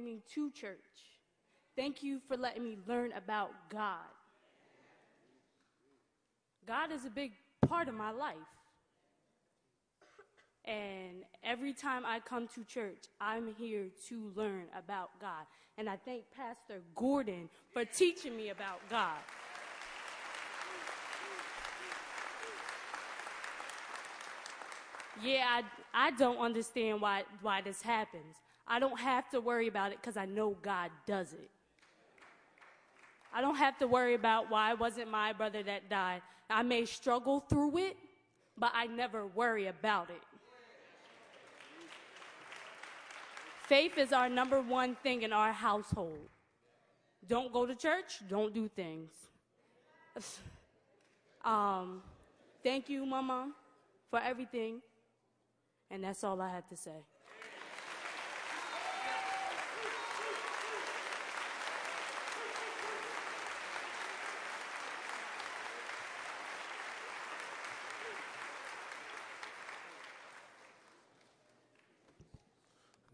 bringing me to church. Thank you for letting me learn about God. God is a big part of my life. And every time I come to church, I'm here to learn about God. And I thank Pastor Gordon for teaching me about God. Yeah, I, I don't understand why, why this happens. I don't have to worry about it because I know God does it. I don't have to worry about why it wasn't my brother that died. I may struggle through it, but I never worry about it. Faith is our number one thing in our household. Don't go to church, don't do things. Um, thank you, Mama, for everything. And that's all I have to say.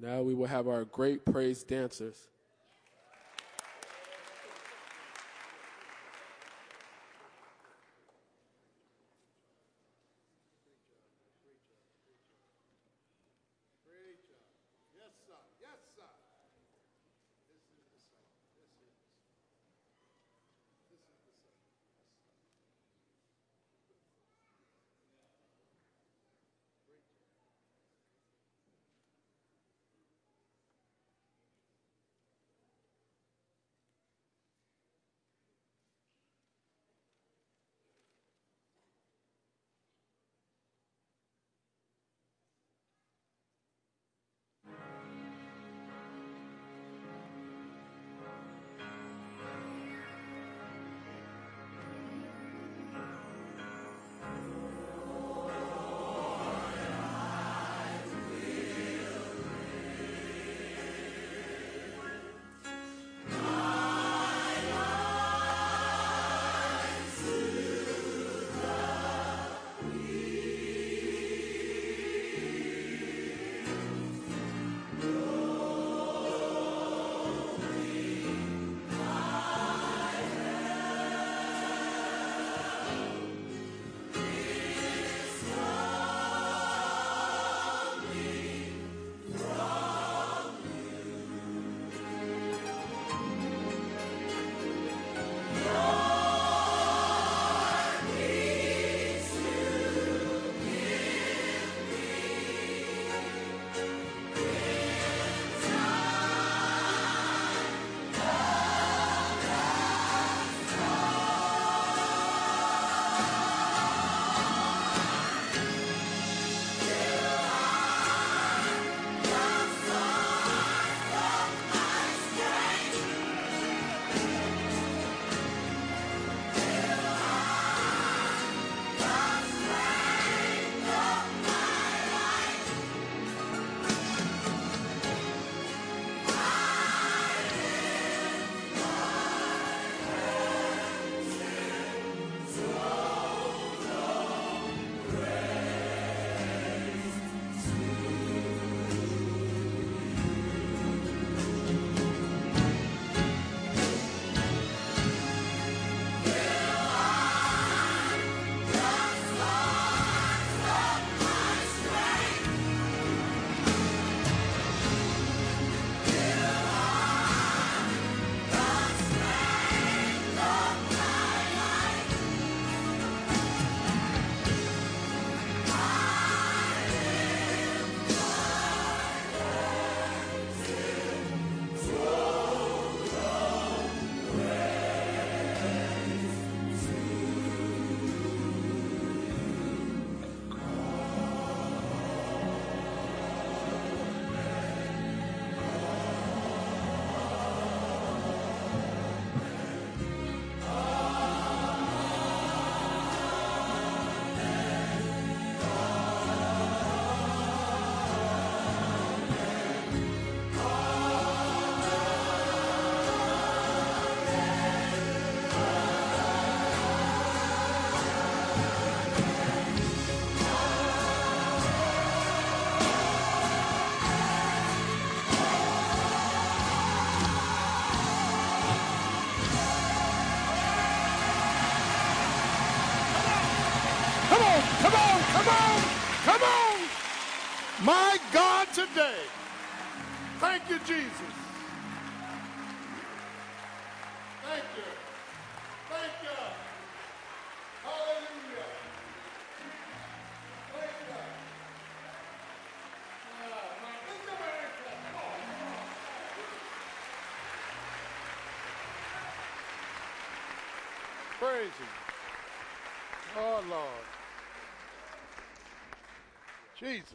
Now we will have our great praise dancers. Praise Him. Oh, Lord. Jesus.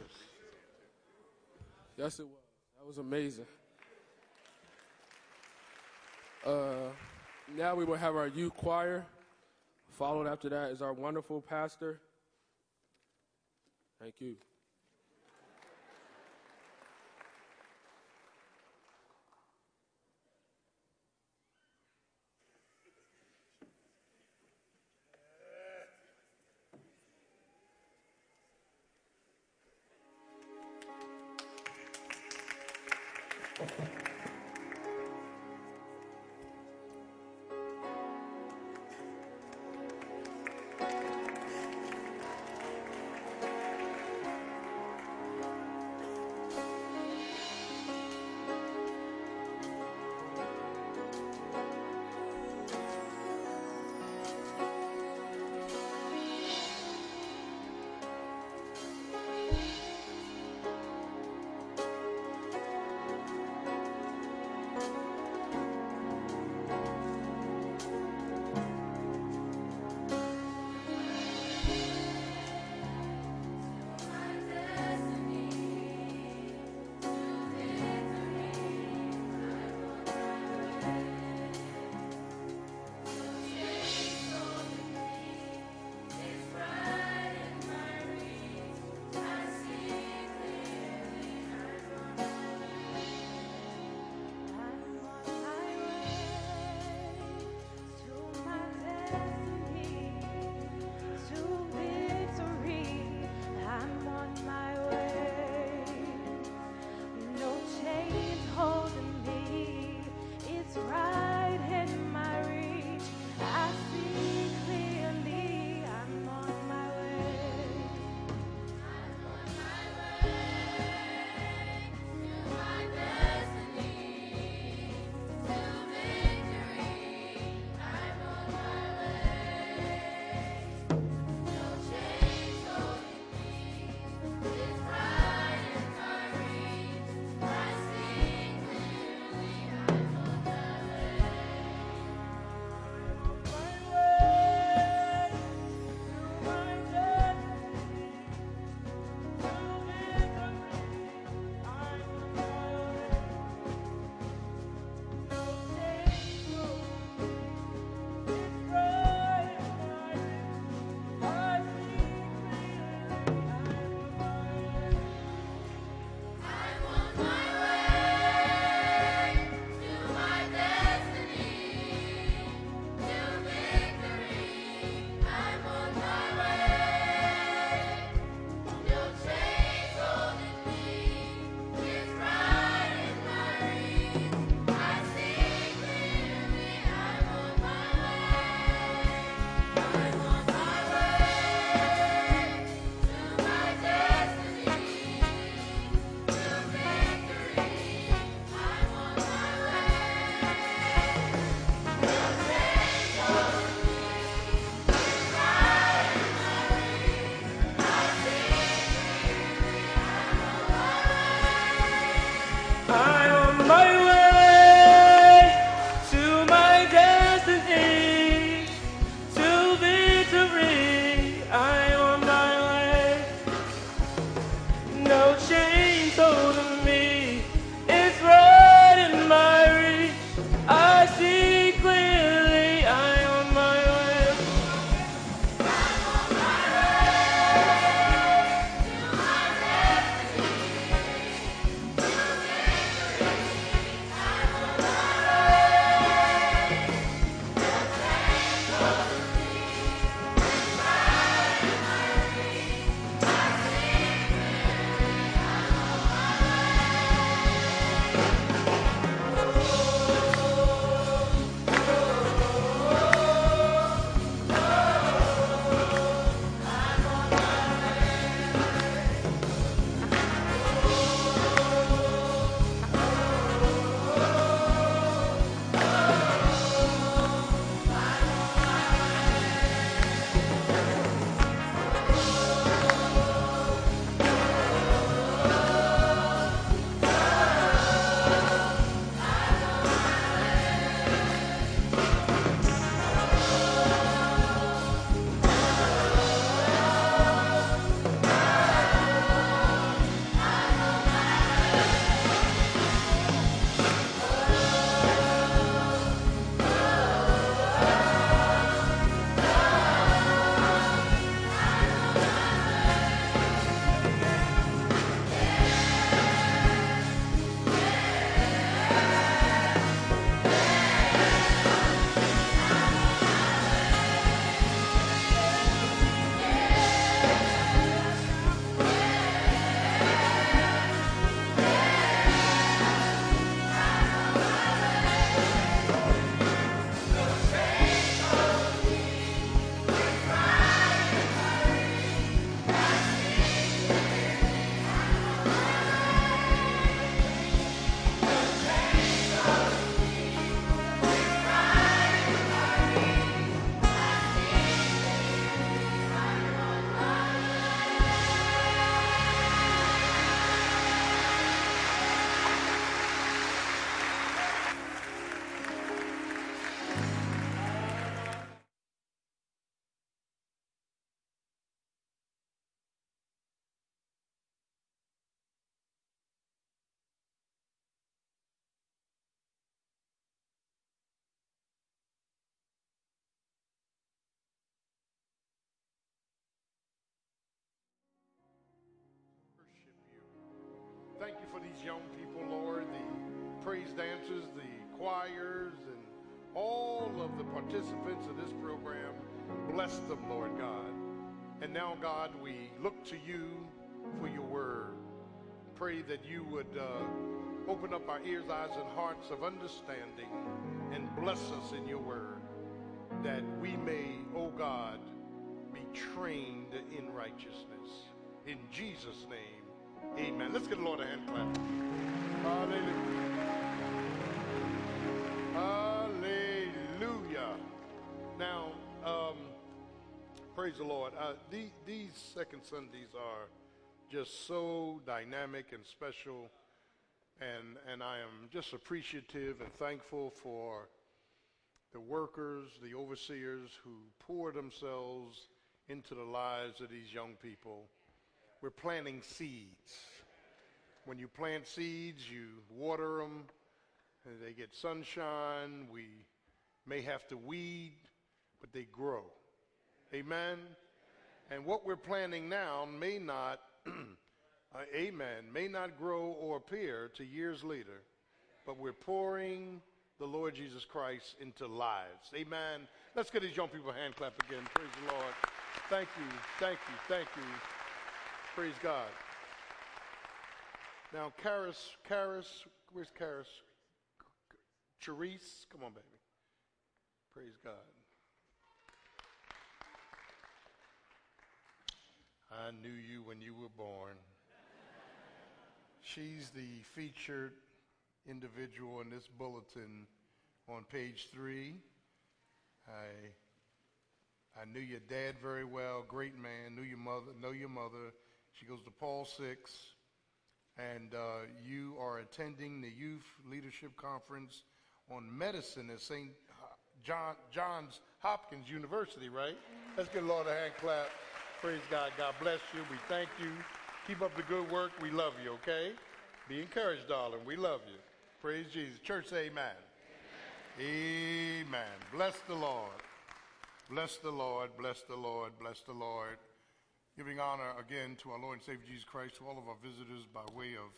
Yes, it was. That was amazing. Uh, now we will have our youth choir. Followed after that is our wonderful pastor. Thank you. Choirs, and all of the participants of this program. Bless them, Lord God. And now, God, we look to you for your word. Pray that you would uh, open up our ears, eyes, and hearts of understanding and bless us in your word that we may, O oh God, be trained in righteousness. In Jesus' name, amen. Let's get the Lord a hand clap. Hallelujah. Hallelujah. Now, um, praise the Lord. Uh, the, these second Sundays are just so dynamic and special, and, and I am just appreciative and thankful for the workers, the overseers who pour themselves into the lives of these young people. We're planting seeds. When you plant seeds, you water them, they get sunshine. We may have to weed, but they grow. Amen? And what we're planting now may not, uh, amen, may not grow or appear to years later, but we're pouring the Lord Jesus Christ into lives. Amen. Let's get these young people a hand clap again. Praise the Lord. Thank you, thank you, thank you. Praise God. Now, Karis, Karis, where's Karis? Charisse, come on, baby. Praise God. I knew you when you were born. She's the featured individual in this bulletin on page three. I, I knew your dad very well, great man, knew your mother, know your mother. She goes to Paul Six, and uh, you are attending the Youth Leadership Conference on Medicine at St. John, Johns Hopkins University, right? Let's give the Lord a hand clap. Praise God. God bless you. We thank you. Keep up the good work. We love you, okay? Be encouraged, darling. We love you. Praise Jesus. Church, amen. amen. Amen. Bless the Lord. Bless the Lord. Bless the Lord. Bless the Lord. Giving honor again to our Lord and Savior Jesus Christ, to all of our visitors by way of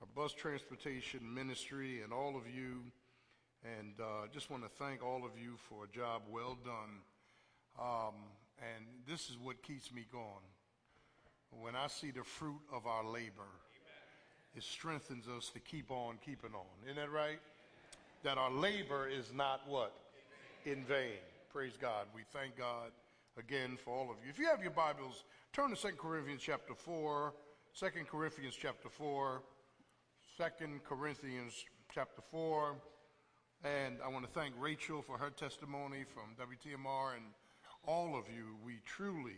our bus transportation ministry and all of you. And uh, just want to thank all of you for a job well done. Um, and this is what keeps me going. When I see the fruit of our labor, it strengthens us to keep on keeping on. Isn't that right? That our labor is not what? In vain. Praise God. We thank God again for all of you. If you have your Bibles, turn to 2 Corinthians chapter 4. 2 Corinthians chapter 4. 2 Corinthians chapter 4. And I want to thank Rachel for her testimony from WTMR and all of you. We truly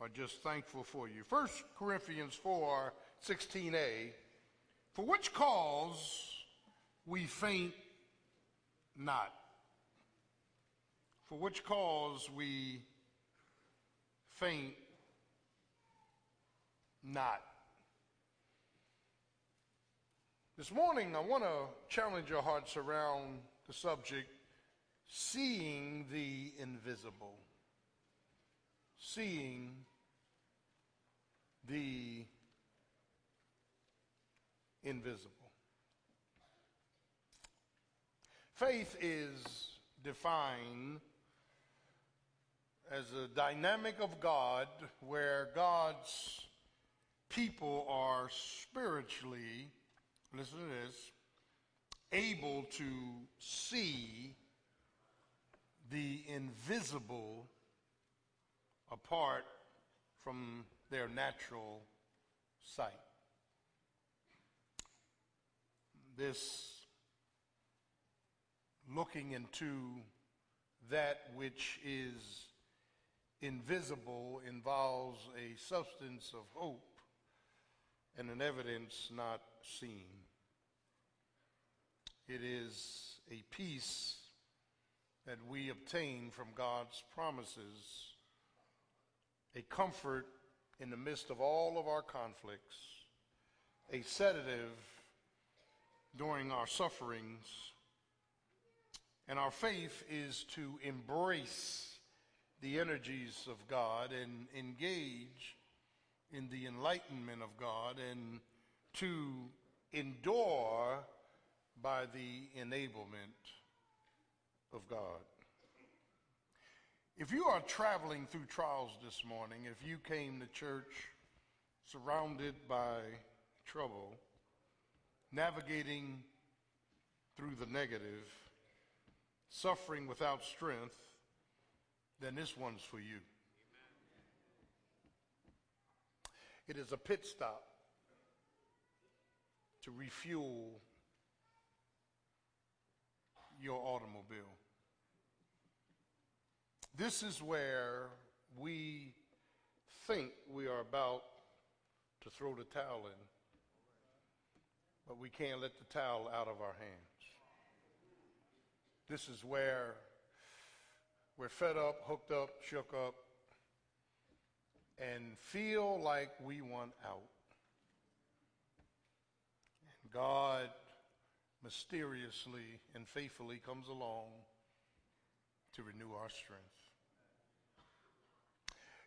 are just thankful for you. 1 Corinthians 4 16a for which cause we faint not. For which cause we faint not. This morning, I want to challenge your hearts around the subject seeing the invisible. Seeing the invisible. Faith is defined as a dynamic of God where God's people are spiritually, listen to this, able to see the invisible apart from their natural sight. this looking into that which is invisible involves a substance of hope and an evidence not seen. It is a peace that we obtain from God's promises, a comfort in the midst of all of our conflicts, a sedative during our sufferings. And our faith is to embrace the energies of God and engage in the enlightenment of God and to endure by the enablement of God. If you are traveling through trials this morning, if you came to church surrounded by trouble, navigating through the negative, suffering without strength, then this one's for you. It is a pit stop to refuel your automobile. This is where we think we are about to throw the towel in, but we can't let the towel out of our hands. This is where we're fed up, hooked up, shook up, and feel like we want out. And God mysteriously and faithfully comes along to renew our strength.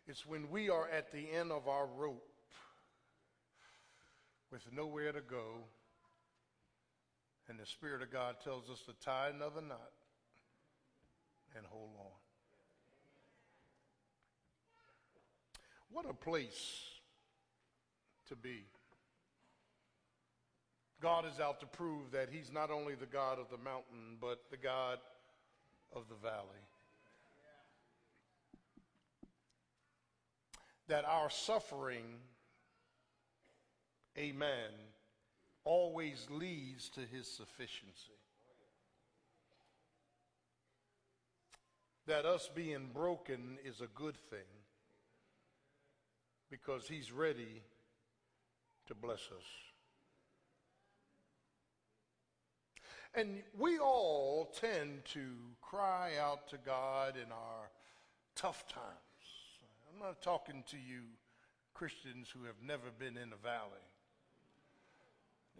It's when we are at the end of our rope with nowhere to go, and the Spirit of God tells us to tie another knot and hold on. What a place to be. God is out to prove that He's not only the God of the mountain, but the God of the valley. That our suffering, amen, always leads to His sufficiency. That us being broken is a good thing because he's ready to bless us. And we all tend to cry out to God in our tough times. I'm not talking to you Christians who have never been in the valley.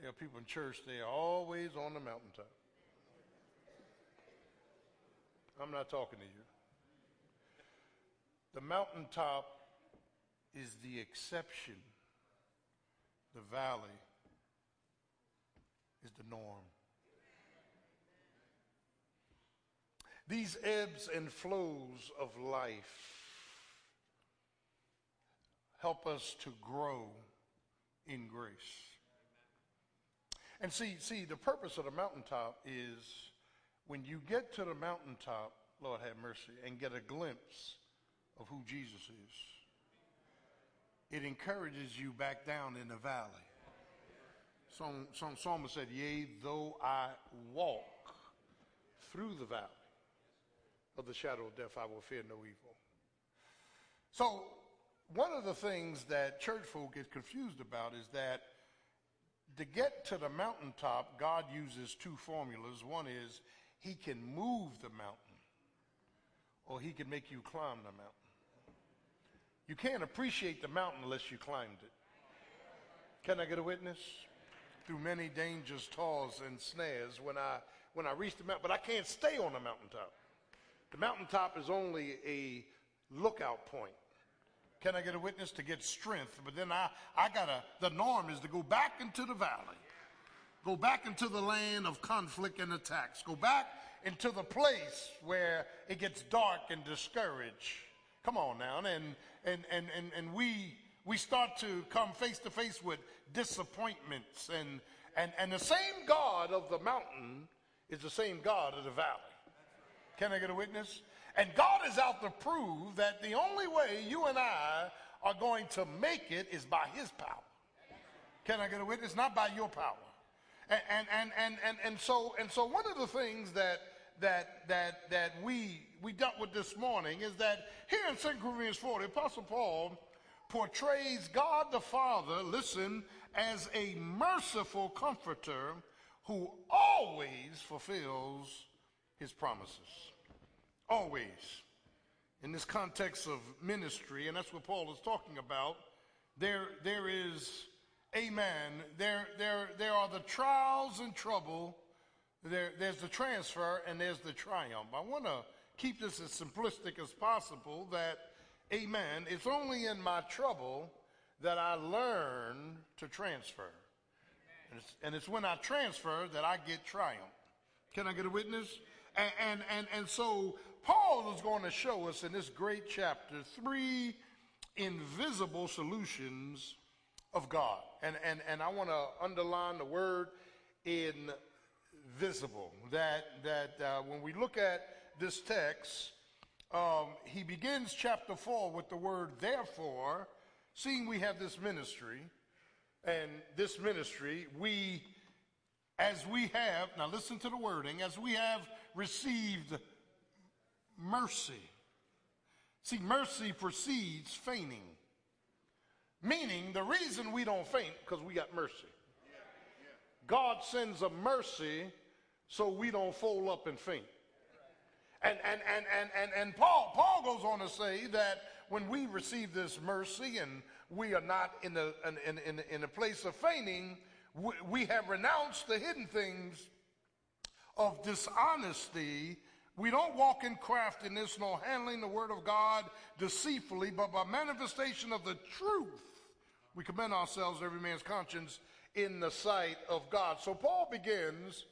There are people in church, they are always on the mountaintop. I'm not talking to you. The mountaintop is the exception. The valley is the norm. These ebbs and flows of life help us to grow in grace. And see, see, the purpose of the mountaintop is when you get to the mountaintop, Lord have mercy, and get a glimpse of who Jesus is it encourages you back down in the valley. Some, some psalmist said, Yea, though I walk through the valley of the shadow of death, I will fear no evil. So, one of the things that church folk get confused about is that to get to the mountaintop, God uses two formulas. One is he can move the mountain, or he can make you climb the mountain. You can't appreciate the mountain unless you climbed it. Can I get a witness? Through many dangers, toils, and snares when I when I reach the mountain, but I can't stay on the mountaintop. The mountaintop is only a lookout point. Can I get a witness to get strength? But then I, I gotta, the norm is to go back into the valley. Go back into the land of conflict and attacks. Go back into the place where it gets dark and discouraged. Come on now. And and, and, and, and we, we start to come face to face with disappointments. And, and, and the same God of the mountain is the same God of the valley. Can I get a witness? And God is out to prove that the only way you and I are going to make it is by his power. Can I get a witness? Not by your power. And, and, and, and, and, and, so, and so one of the things that, that, that, that we we dealt with this morning is that here in 2 Corinthians 4, the Apostle Paul portrays God the Father, listen, as a merciful comforter who always fulfills his promises. Always. In this context of ministry, and that's what Paul is talking about, there, there is, amen, there, there, there are the trials and trouble, there, there's the transfer, and there's the triumph. I want to keep this as simplistic as possible that, amen, it's only in my trouble that I learn to transfer. And it's, and it's when I transfer that I get triumph. Can I get a witness? And, and, and, and so Paul is going to show us in this great chapter three invisible solutions of God. And, and, and I want to underline the word invisible. That, that uh, when we look at this text, um, he begins chapter 4 with the word therefore, seeing we have this ministry, and this ministry, we, as we have, now listen to the wording, as we have received mercy. See, mercy precedes feigning. Meaning, the reason we don't faint, because we got mercy. God sends a mercy so we don't fold up and faint. And, and, and, and, and, and Paul, Paul goes on to say that when we receive this mercy and we are not in a, in, in, in a place of fainting, we, we have renounced the hidden things of dishonesty. We don't walk in craftiness nor handling the word of God deceitfully, but by manifestation of the truth, we commend ourselves, every man's conscience, in the sight of God. So Paul begins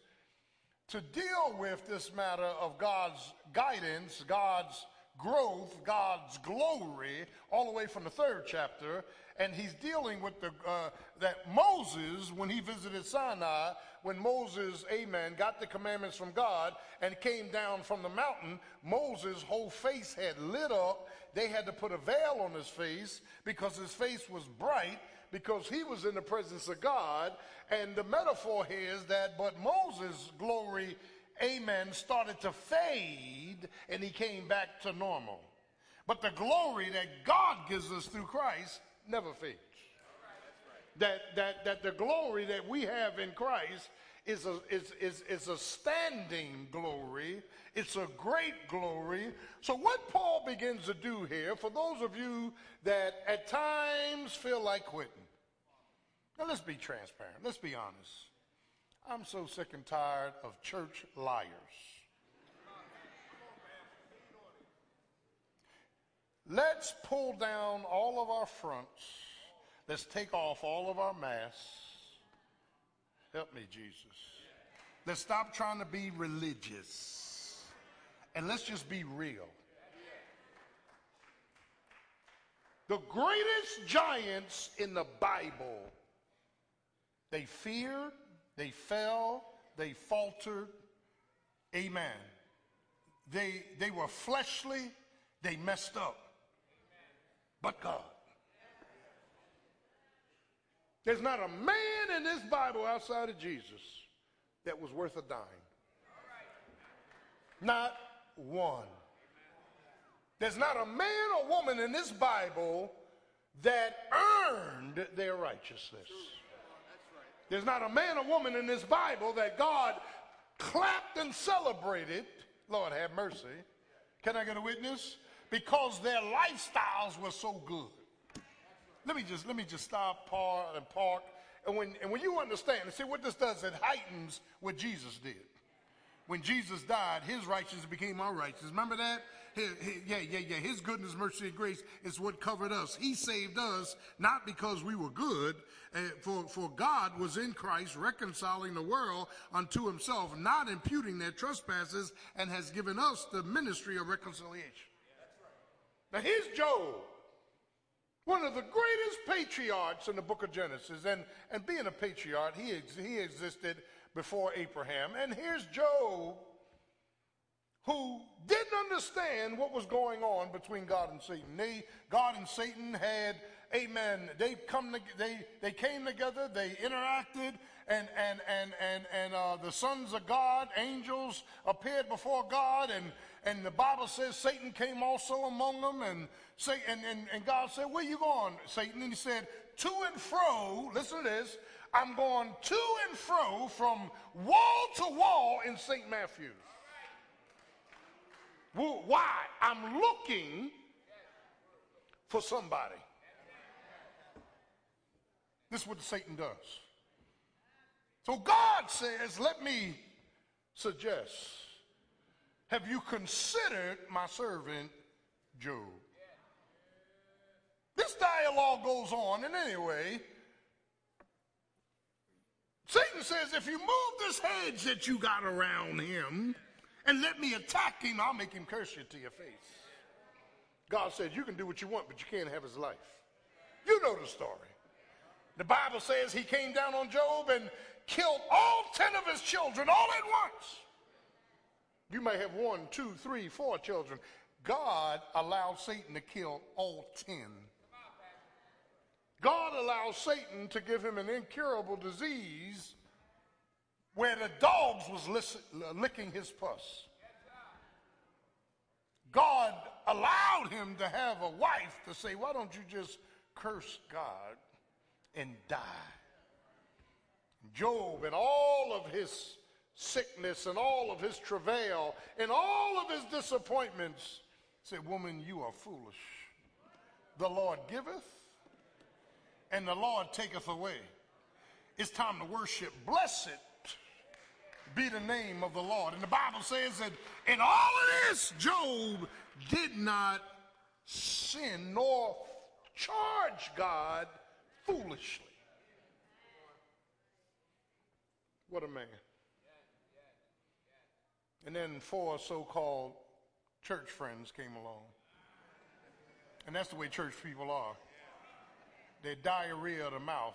to deal with this matter of God's guidance, God's growth, God's glory, all the way from the third chapter. And he's dealing with the, uh, that Moses, when he visited Sinai, when Moses, amen, got the commandments from God and came down from the mountain, Moses' whole face had lit up. They had to put a veil on his face because his face was bright because he was in the presence of God. And the metaphor here is that, but Moses' glory, amen, started to fade and he came back to normal. But the glory that God gives us through Christ never fades. That, that, that the glory that we have in Christ is a, is, is, is a standing glory. It's a great glory. So, what Paul begins to do here, for those of you that at times feel like quitting, now, let's be transparent. Let's be honest. I'm so sick and tired of church liars. Let's pull down all of our fronts. Let's take off all of our masks. Help me, Jesus. Let's stop trying to be religious. And let's just be real. The greatest giants in the Bible they feared, they fell, they faltered. Amen. They, they were fleshly, they messed up. But God. There's not a man in this Bible outside of Jesus that was worth a dime. Not one. There's not a man or woman in this Bible that earned their righteousness. There's not a man or woman in this Bible that God clapped and celebrated. Lord have mercy. Can I get a witness? Because their lifestyles were so good. Let me just let me just stop, pause, and park. And when and when you understand, and see what this does, it heightens what Jesus did. When Jesus died, his righteousness became our righteousness. Remember that? yeah, yeah, yeah. His goodness, mercy, and grace is what covered us. He saved us not because we were good, uh, for, for God was in Christ reconciling the world unto himself, not imputing their trespasses, and has given us the ministry of reconciliation. Now here's Job, one of the greatest patriarchs in the book of Genesis. And, and being a patriarch, he, ex- he existed before Abraham. And here's Job who didn't understand what was going on between God and Satan. They, God and Satan had, amen, they come, they, they came together, they interacted, and, and, and, and, and uh, the sons of God, angels, appeared before God, and, and the Bible says Satan came also among them, and, Satan, and, and, and God said, where you going, Satan? And he said, to and fro, listen to this, I'm going to and fro from wall to wall in St. Matthew's. Why? I'm looking for somebody. This is what Satan does. So God says, let me suggest, have you considered my servant Job? This dialogue goes on, and anyway, Satan says, if you move this hedge that you got around him and let me attack him, I'll make him curse you to your face. God says, you can do what you want, but you can't have his life. You know the story. The Bible says he came down on Job and killed all 10 of his children all at once. You may have one, two, three, four children. God allowed Satan to kill all 10. God allowed Satan to give him an incurable disease where the dogs was licking his pus. God allowed him to have a wife to say, why don't you just curse God and die? Job and all of his sickness and all of his travail and all of his disappointments said, Woman, you are foolish. The Lord giveth and the Lord taketh away. It's time to worship. Blessed be the name of the Lord. And the Bible says that in all of this, Job did not sin nor charge God foolishly. What a man. And then four so called church friends came along. And that's the way church people are. They're diarrhea of the mouth.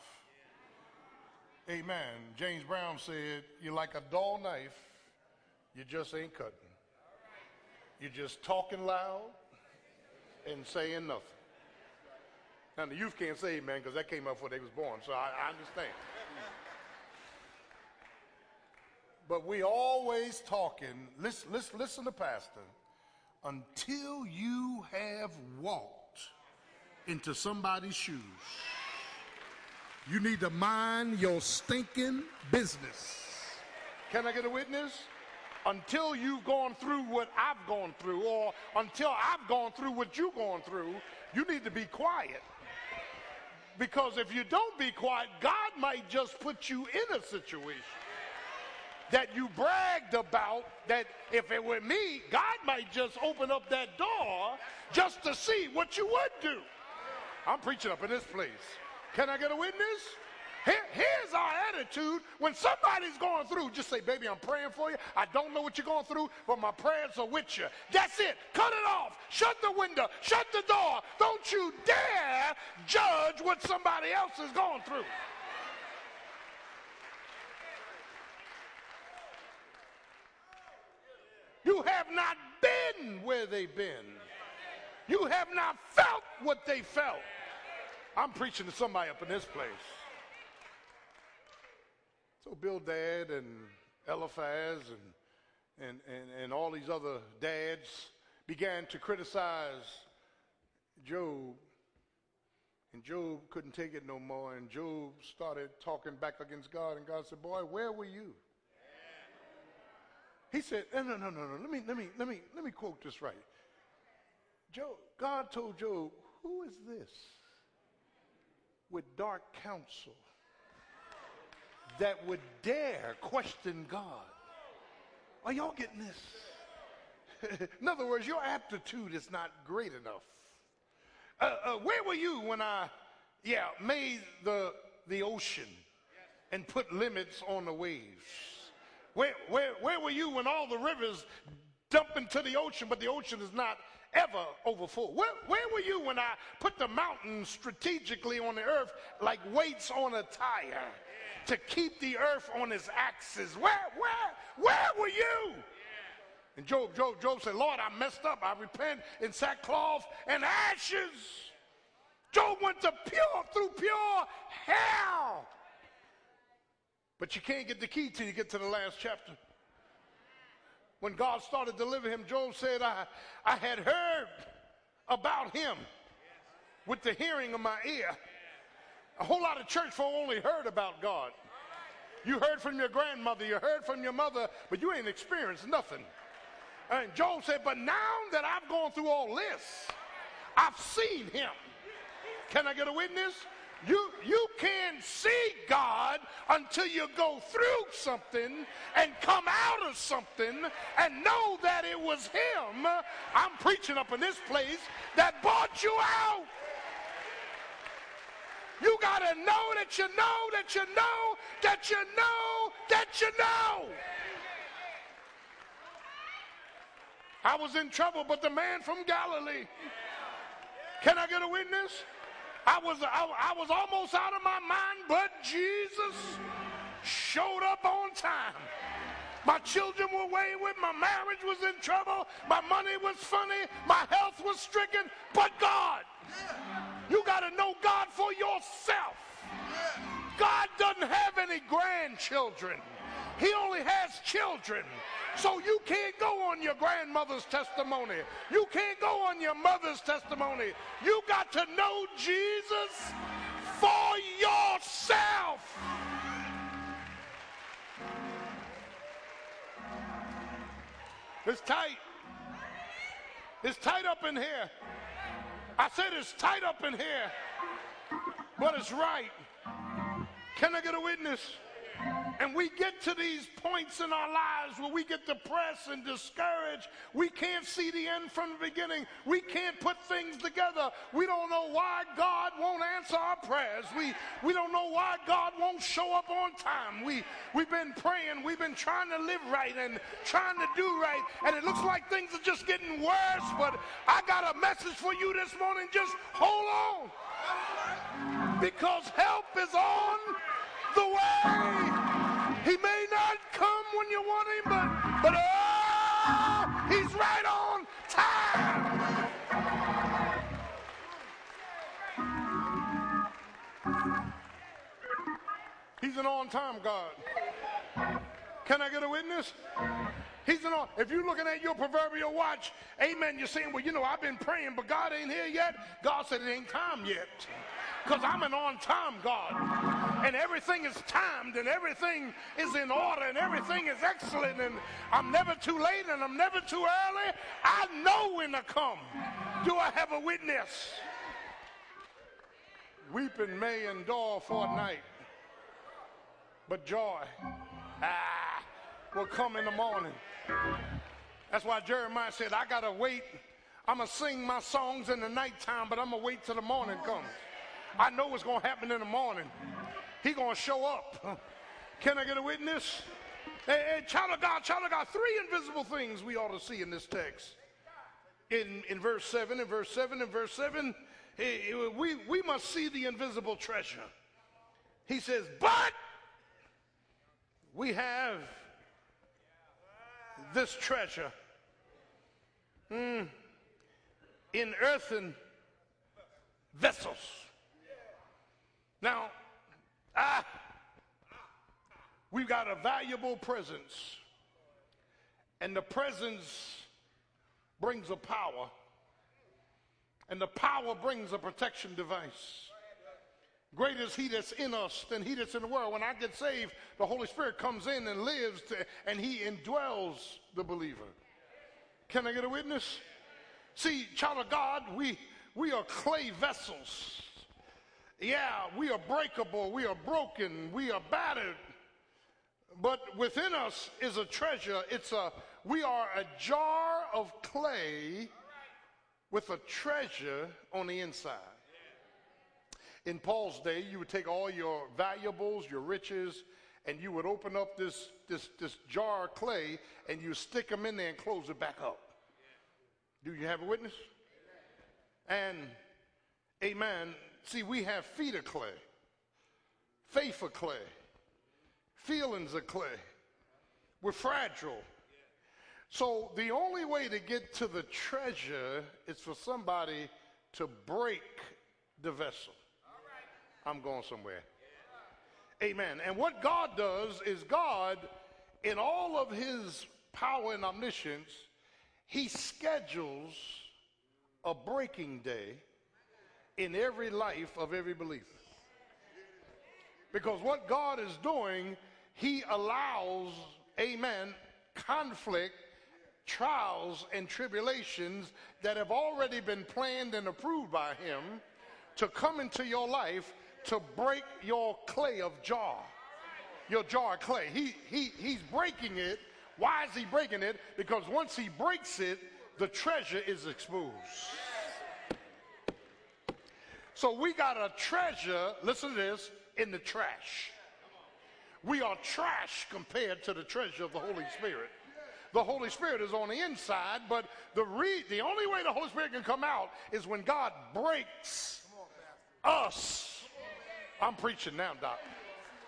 Amen. James Brown said, You're like a dull knife, you just ain't cutting. You're just talking loud and saying nothing. Now, the youth can't say amen because that came up before they was born, so I, I understand. But we always talking, listen, listen, listen to Pastor, until you have walked into somebody's shoes. You need to mind your stinking business. Can I get a witness? Until you've gone through what I've gone through, or until I've gone through what you've gone through, you need to be quiet. Because if you don't be quiet, God might just put you in a situation that you bragged about that if it were me, God might just open up that door just to see what you would do. I'm preaching up in this place. Can I get a witness? Here, here's our attitude when somebody's going through. Just say, baby, I'm praying for you. I don't know what you're going through, but my prayers are with you. That's it. Cut it off. Shut the window. Shut the door. Don't you dare judge what somebody else is going through. You have not been where they've been. You have not felt what they felt. I'm preaching to somebody up in this place. So Bildad and Eliphaz and, and, and, and all these other dads began to criticize Job. And Job couldn't take it no more. And Job started talking back against God. And God said, Boy, where were you? He said, no, no, no, no, no. Let me, let me, let me, let me quote this right. Job, God told Job, who is this with dark counsel that would dare question God? Are y'all getting this? In other words, your aptitude is not great enough. Uh, uh, where were you when I, yeah, made the, the ocean and put limits on the waves? Where, where, where were you when all the rivers dump into the ocean, but the ocean is not ever overfull? Where, where were you when I put the mountains strategically on the earth like weights on a tire to keep the earth on its axis? Where, where, where were you? And Job, Job, Job said, Lord, I messed up. I repent in sackcloth and ashes. Job went to pure, through pure hell. But you can't get the key till you get to the last chapter. When God started delivering him, Job said, I, I had heard about him with the hearing of my ear. A whole lot of church folk only heard about God. You heard from your grandmother, you heard from your mother, but you ain't experienced nothing. And Job said, But now that I've gone through all this, I've seen him. Can I get a witness? You, you can't see God until you go through something and come out of something and know that it was Him. I'm preaching up in this place that brought you out. You got to know that you know that you know that you know that you know. I was in trouble, but the man from Galilee. Can I get a witness? I was, I, I was almost out of my mind, but Jesus showed up on time. My children were wayward. My marriage was in trouble. My money was funny. My health was stricken. But God, you got to know God for yourself. God doesn't have any grandchildren. He only has children. So you can't go on your grandmother's testimony. You can't go on your mother's testimony. You got to know Jesus for yourself. It's tight. It's tight up in here. I said it's tight up in here, but it's right. Can I get a witness? And we get to these points in our lives where we get depressed and discouraged. We can't see the end from the beginning. We can't put things together. We don't know why God won't answer our prayers. We, we don't know why God won't show up on time. We, we've been praying. We've been trying to live right and trying to do right. And it looks like things are just getting worse. But I got a message for you this morning. Just hold on. Because help is on the way. He may not come when you want him, but, but oh, he's right on time. He's an on-time God. Can I get a witness? He's an on. If you're looking at your proverbial watch, amen, you're saying, well, you know, I've been praying, but God ain't here yet. God said it ain't time yet because I'm an on time God. And everything is timed and everything is in order and everything is excellent and I'm never too late and I'm never too early. I know when to come. Do I have a witness? Weeping may endure for a night, but joy ah, will come in the morning. That's why Jeremiah said, I got to wait. I'm going to sing my songs in the nighttime, but I'm going to wait till the morning comes. I know what's going to happen in the morning. He's going to show up. Can I get a witness? Hey, hey, child of God, child of God, three invisible things we ought to see in this text. In, in verse 7, in verse 7, in verse 7, hey, we, we must see the invisible treasure. He says, but we have this treasure mm, in earthen vessels now, ah, we've got a valuable presence. And the presence brings a power. And the power brings a protection device. Great is he that's in us than he that's in the world. When I get saved, the Holy Spirit comes in and lives to, and he indwells the believer. Can I get a witness? See, child of God, we, we are clay vessels. Yeah, we are breakable, we are broken, we are battered. But within us is a treasure. It's a we are a jar of clay with a treasure on the inside. In Paul's day, you would take all your valuables, your riches, and you would open up this, this, this jar of clay and you stick them in there and close it back up. Do you have a witness? And, amen, See, we have feet of clay, faith of clay, feelings of clay. We're fragile. So the only way to get to the treasure is for somebody to break the vessel. I'm going somewhere. Amen. And what God does is God, in all of his power and omniscience, he schedules a breaking day in every life of every believer. Because what God is doing, He allows, amen, conflict, trials, and tribulations that have already been planned and approved by Him to come into your life to break your clay of jar, your jar of clay. He, he, he's breaking it. Why is He breaking it? Because once He breaks it, the treasure is exposed. So we got a treasure, listen to this, in the trash. We are trash compared to the treasure of the Holy Spirit. The Holy Spirit is on the inside, but the, re- the only way the Holy Spirit can come out is when God breaks us. I'm preaching now, Doc.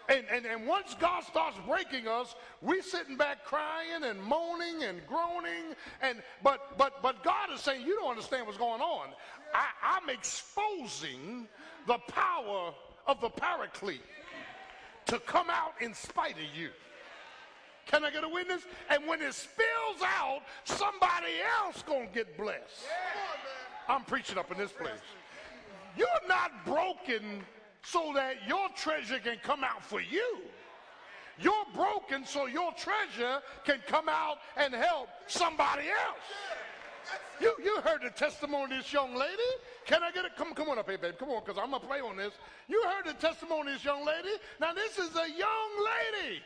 And, and, and once God starts breaking us, we sitting back crying and moaning and groaning. And but but but God is saying, you don't understand what's going on. I, I'm exposing the power of the paraclete to come out in spite of you. Can I get a witness? And when it spills out, somebody else gonna get blessed. I'm preaching up in this place. You're not broken so that your treasure can come out for you. You're broken so your treasure can come out and help somebody else. You, you heard the testimony of this young lady. Can I get it? Come, come on up here, babe. Come on, because I'm going to play on this. You heard the testimony of this young lady. Now, this is a young lady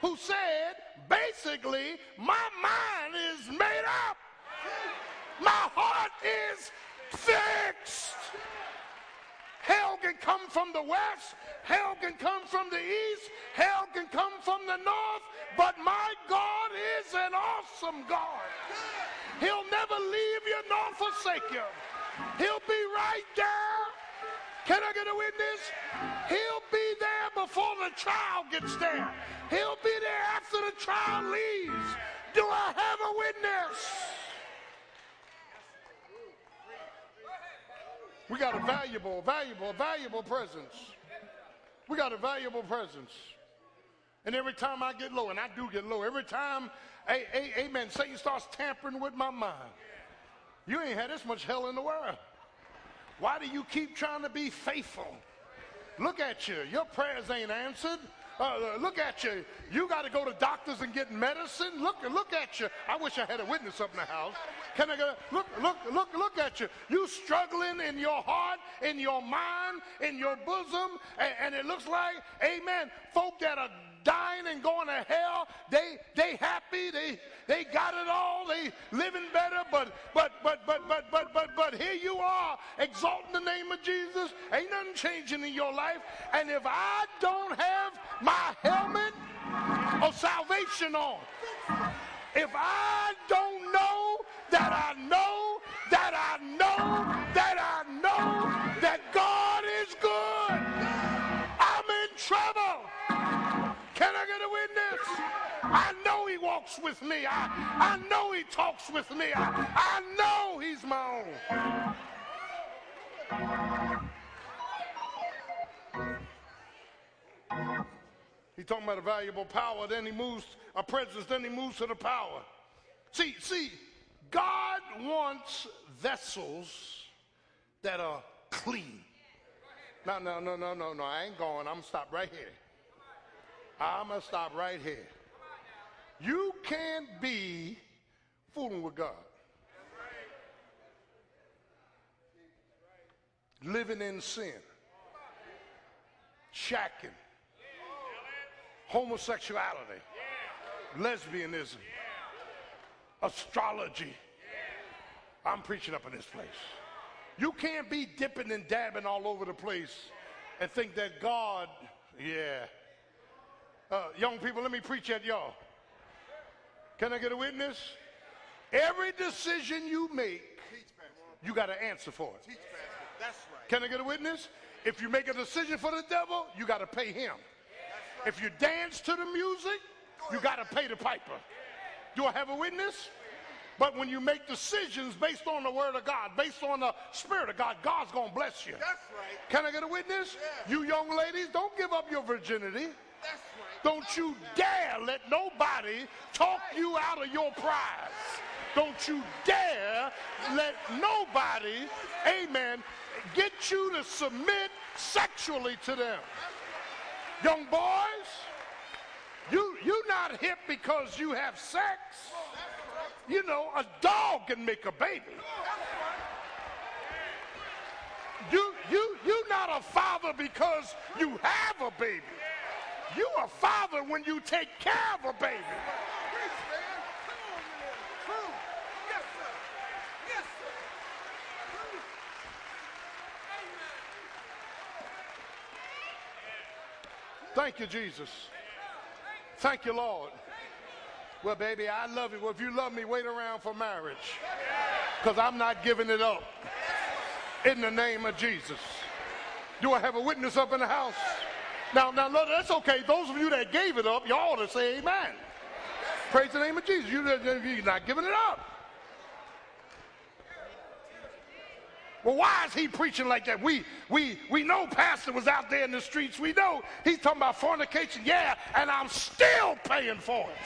who said, basically, my mind is made up. My heart is fixed. Hell can come from the west. Hell can come from the east. Hell can come from the north. But my God is an awesome God. He'll never leave you nor forsake you. He'll be right there. Can I get a witness? He'll be there before the trial gets there. He'll be there after the trial leaves. Do I have a witness? We got a valuable, valuable, valuable presence. We got a valuable presence. And every time I get low, and I do get low, every time, a, a, amen, Satan starts tampering with my mind. You ain't had this much hell in the world. Why do you keep trying to be faithful? Look at you. Your prayers ain't answered. Uh, look at you. You got to go to doctors and get medicine. Look, look at you. I wish I had a witness up in the house. Can I go? Look, look, look, look at you. You struggling in your heart, in your mind, in your bosom, and, and it looks like, amen, folk that are dying and going to hell. They they happy. They they got it all. They living better. But but but but but but but but here you are exalting the name of Jesus. Ain't nothing changing in your life. And if I don't have my helmet of salvation on, if I don't know that I know that I know that I know that God is good, I'm in trouble. Can I get a witness? I know he walks with me. I, I know he talks with me. I, I know he's my own. He's talking about a valuable power, then he moves a presence, then he moves to the power. See, see, God wants vessels that are clean. No, no, no, no, no, no. I ain't going. I'm stop right here. I'm going to stop right here. You can't be fooling with God. Living in sin, shacking, homosexuality, lesbianism, astrology. I'm preaching up in this place. You can't be dipping and dabbing all over the place and think that God, yeah, uh, young people, let me preach at y'all. Can I get a witness? Every decision you make, you got to answer for it. That's right. Can I get a witness? If you make a decision for the devil, you got to pay him. If you dance to the music, you got to pay the piper. Do I have a witness? But when you make decisions based on the word of God, based on the spirit of God, God's going to bless you. That's right. Can I get a witness? Yeah. You young ladies, don't give up your virginity. Don't you dare let nobody talk you out of your prize. Don't you dare let nobody, amen, get you to submit sexually to them. Young boys, you you're not hip because you have sex. You know, a dog can make a baby. You you you're not a father because you have a baby. You a father when you take care of a baby. Thank you, Jesus. Thank you, Lord. Well, baby, I love you. Well, if you love me, wait around for marriage. Because I'm not giving it up. In the name of Jesus. Do I have a witness up in the house? Now, now, look, that's okay. Those of you that gave it up, y'all ought to say amen. Praise the name of Jesus. You, you're not giving it up. Well, why is he preaching like that? We, we, we know Pastor was out there in the streets. We know he's talking about fornication. Yeah, and I'm still paying for it.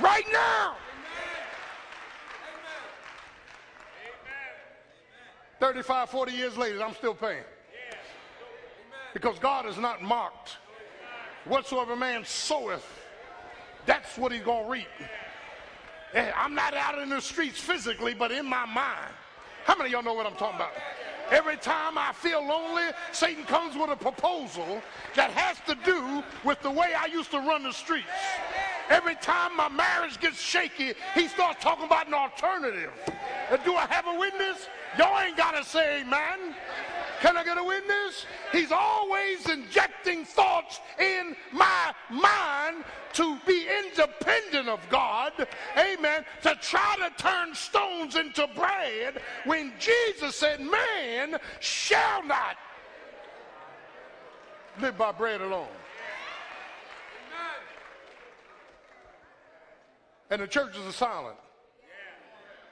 Right now. 35, 40 years later, I'm still paying. Because God is not mocked. Whatsoever man soweth, that's what he's going to reap. Eh, I'm not out in the streets physically, but in my mind. How many of y'all know what I'm talking about? Every time I feel lonely, Satan comes with a proposal that has to do with the way I used to run the streets. Every time my marriage gets shaky, he starts talking about an alternative. And do I have a witness? Y'all ain't got to say amen. Can I get a witness? He's always injecting thoughts in my mind to be independent of God, amen, to try to turn stones into bread when Jesus said, Man shall not live by bread alone. And the churches are silent.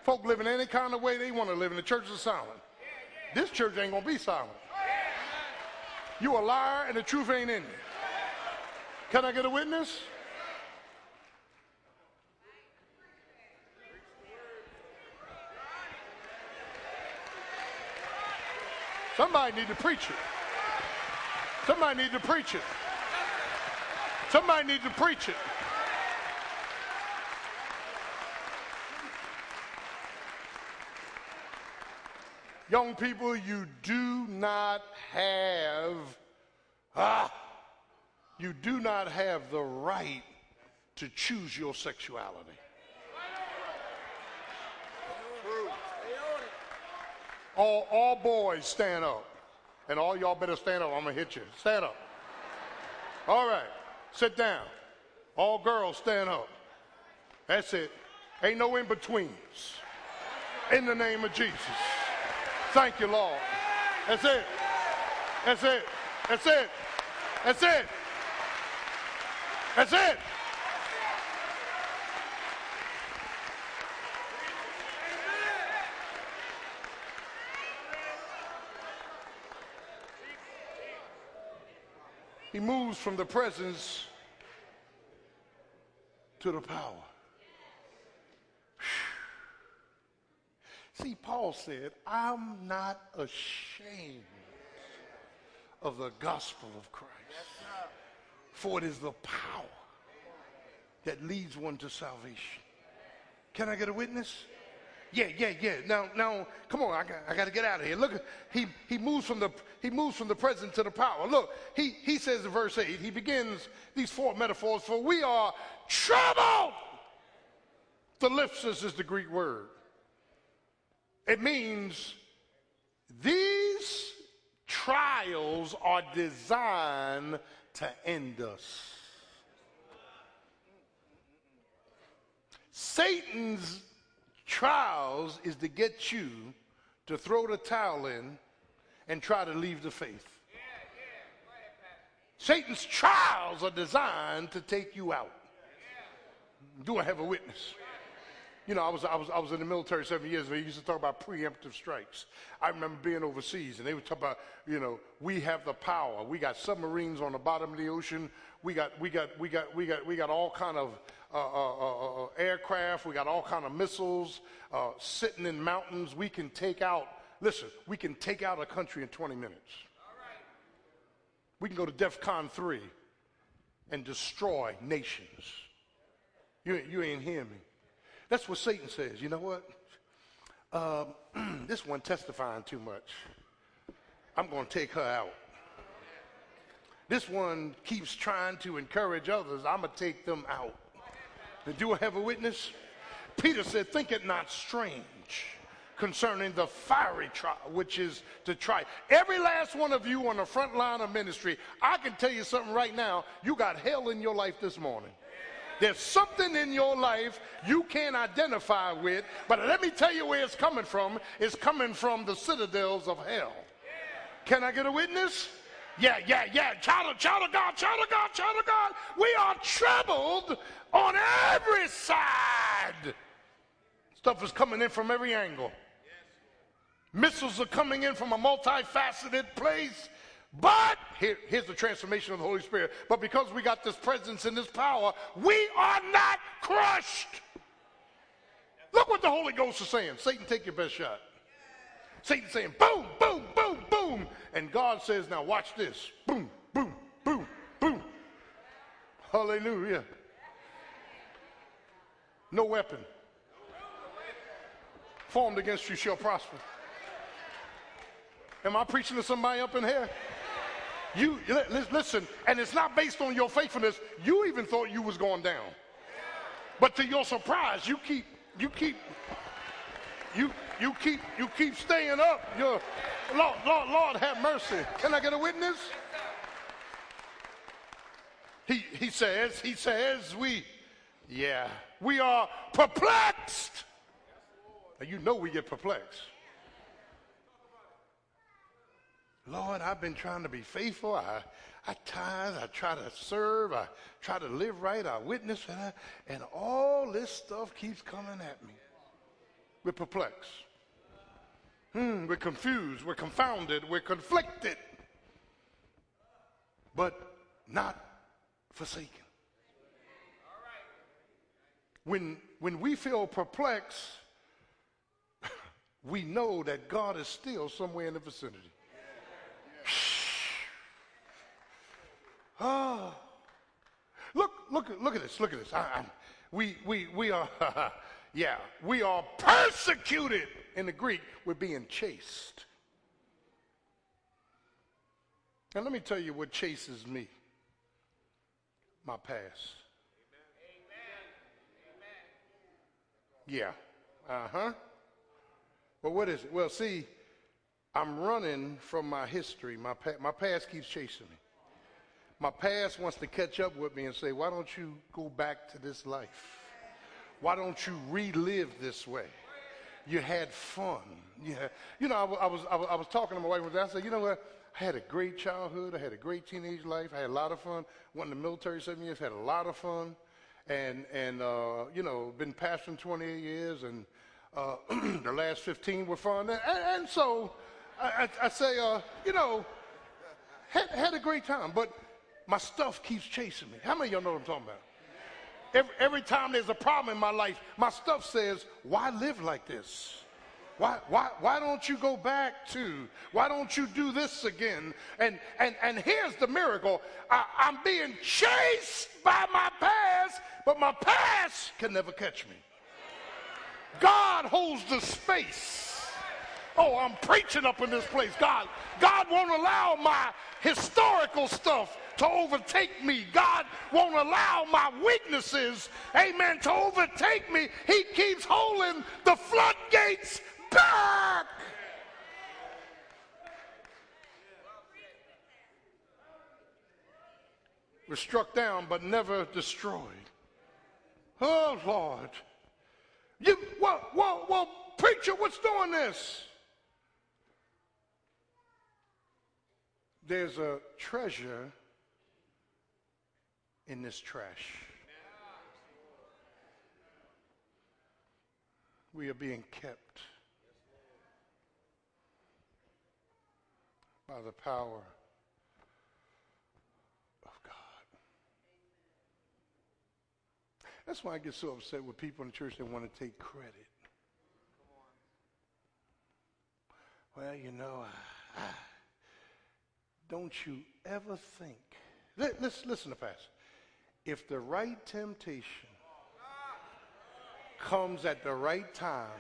Folk live in any kind of way they want to live, and the churches are silent. This church ain't going to be silent. You a liar, and the truth ain't in you. Can I get a witness? Somebody need to preach it. Somebody need to preach it. Somebody need to preach it. Young people, you do not have, ah, you do not have the right to choose your sexuality. All, all boys stand up. And all y'all better stand up. I'm going to hit you. Stand up. All right. Sit down. All girls stand up. That's it. Ain't no in betweens. In the name of Jesus. Thank you, Lord. That's it. That's it. That's it. That's it. That's it. He moves from the presence to the power. See, Paul said, I'm not ashamed of the gospel of Christ. For it is the power that leads one to salvation. Can I get a witness? Yeah, yeah, yeah. Now, now, come on. I got, I got to get out of here. Look, he he moves from the he moves from the present to the power. Look, he he says in verse eight. He begins these four metaphors. For we are troubled. Thlipsis is the Greek word. It means these trials are designed to end us. Satan's trials is to get you to throw the towel in and try to leave the faith. Satan's trials are designed to take you out. Do I have a witness? You know, I was, I was, I was in the military seven years. They used to talk about preemptive strikes. I remember being overseas, and they would talk about, you know, we have the power. We got submarines on the bottom of the ocean. We got, we got, we got, we got, we got all kind of uh, uh, uh, uh aircraft. We got all kind of missiles uh, sitting in mountains. We can take out. Listen, we can take out a country in 20 minutes. We can go to DEFCON 3 and destroy nations. You, you ain't hear me. That's what Satan says. You know what? Um, this one testifying too much. I'm going to take her out. This one keeps trying to encourage others. I'm going to take them out. Do I have a witness? Peter said, Think it not strange concerning the fiery trial, which is to try. Every last one of you on the front line of ministry, I can tell you something right now. You got hell in your life this morning. There's something in your life you can't identify with, but let me tell you where it's coming from. It's coming from the citadels of hell. Can I get a witness? Yeah, yeah, yeah. Child of, child of God, child of God, child of God. We are troubled on every side. Stuff is coming in from every angle. Missiles are coming in from a multifaceted place. But here, here's the transformation of the Holy Spirit. But because we got this presence and this power, we are not crushed. Look what the Holy Ghost is saying. Satan, take your best shot. Satan saying, boom, boom, boom, boom. And God says, now watch this. Boom, boom, boom, boom. Hallelujah. No weapon formed against you shall prosper. Am I preaching to somebody up in here? You listen, and it's not based on your faithfulness. You even thought you was going down, but to your surprise, you keep, you keep, you you keep, you keep staying up. You're, Lord, Lord, Lord, have mercy. Can I get a witness? He he says, he says, we, yeah, we are perplexed. You know we get perplexed. Lord, I've been trying to be faithful. I, I tithe. I try to serve. I try to live right. I witness. And, I, and all this stuff keeps coming at me. We're perplexed. Hmm, we're confused. We're confounded. We're conflicted. But not forsaken. When, when we feel perplexed, we know that God is still somewhere in the vicinity. Oh. Look, look, look at this. Look at this. I, we, we, we are, yeah, we are persecuted. In the Greek, we're being chased. And let me tell you what chases me my past. Yeah. Uh huh. Well, what is it? Well, see, I'm running from my history. My, pa- my past keeps chasing me my past wants to catch up with me and say, why don't you go back to this life? Why don't you relive this way? You had fun. Yeah. You know, I, I, was, I, was, I was talking to my wife and I said, you know what? I had a great childhood. I had a great teenage life. I had a lot of fun. Went in the military seven years, had a lot of fun. And, and uh, you know, been pastoring 28 years, and uh, the last 15 were fun. And, and so I, I, I say, uh, you know, had, had a great time. But my stuff keeps chasing me. How many of y'all know what I'm talking about? Every, every time there's a problem in my life, my stuff says, why live like this? Why, why, why don't you go back to? Why don't you do this again? And, and, and here's the miracle I, I'm being chased by my past, but my past can never catch me. God holds the space. Oh, I'm preaching up in this place. God, God won't allow my historical stuff to overtake me. God won't allow my weaknesses, amen, to overtake me. He keeps holding the floodgates back. We're struck down but never destroyed. Oh, Lord. You, well, well, well, preacher, what's doing this? There's a treasure in this trash. We are being kept by the power of God. That's why I get so upset with people in the church that want to take credit. Well, you know, don't you ever think. Let, us listen to Pastor if the right temptation comes at the right time,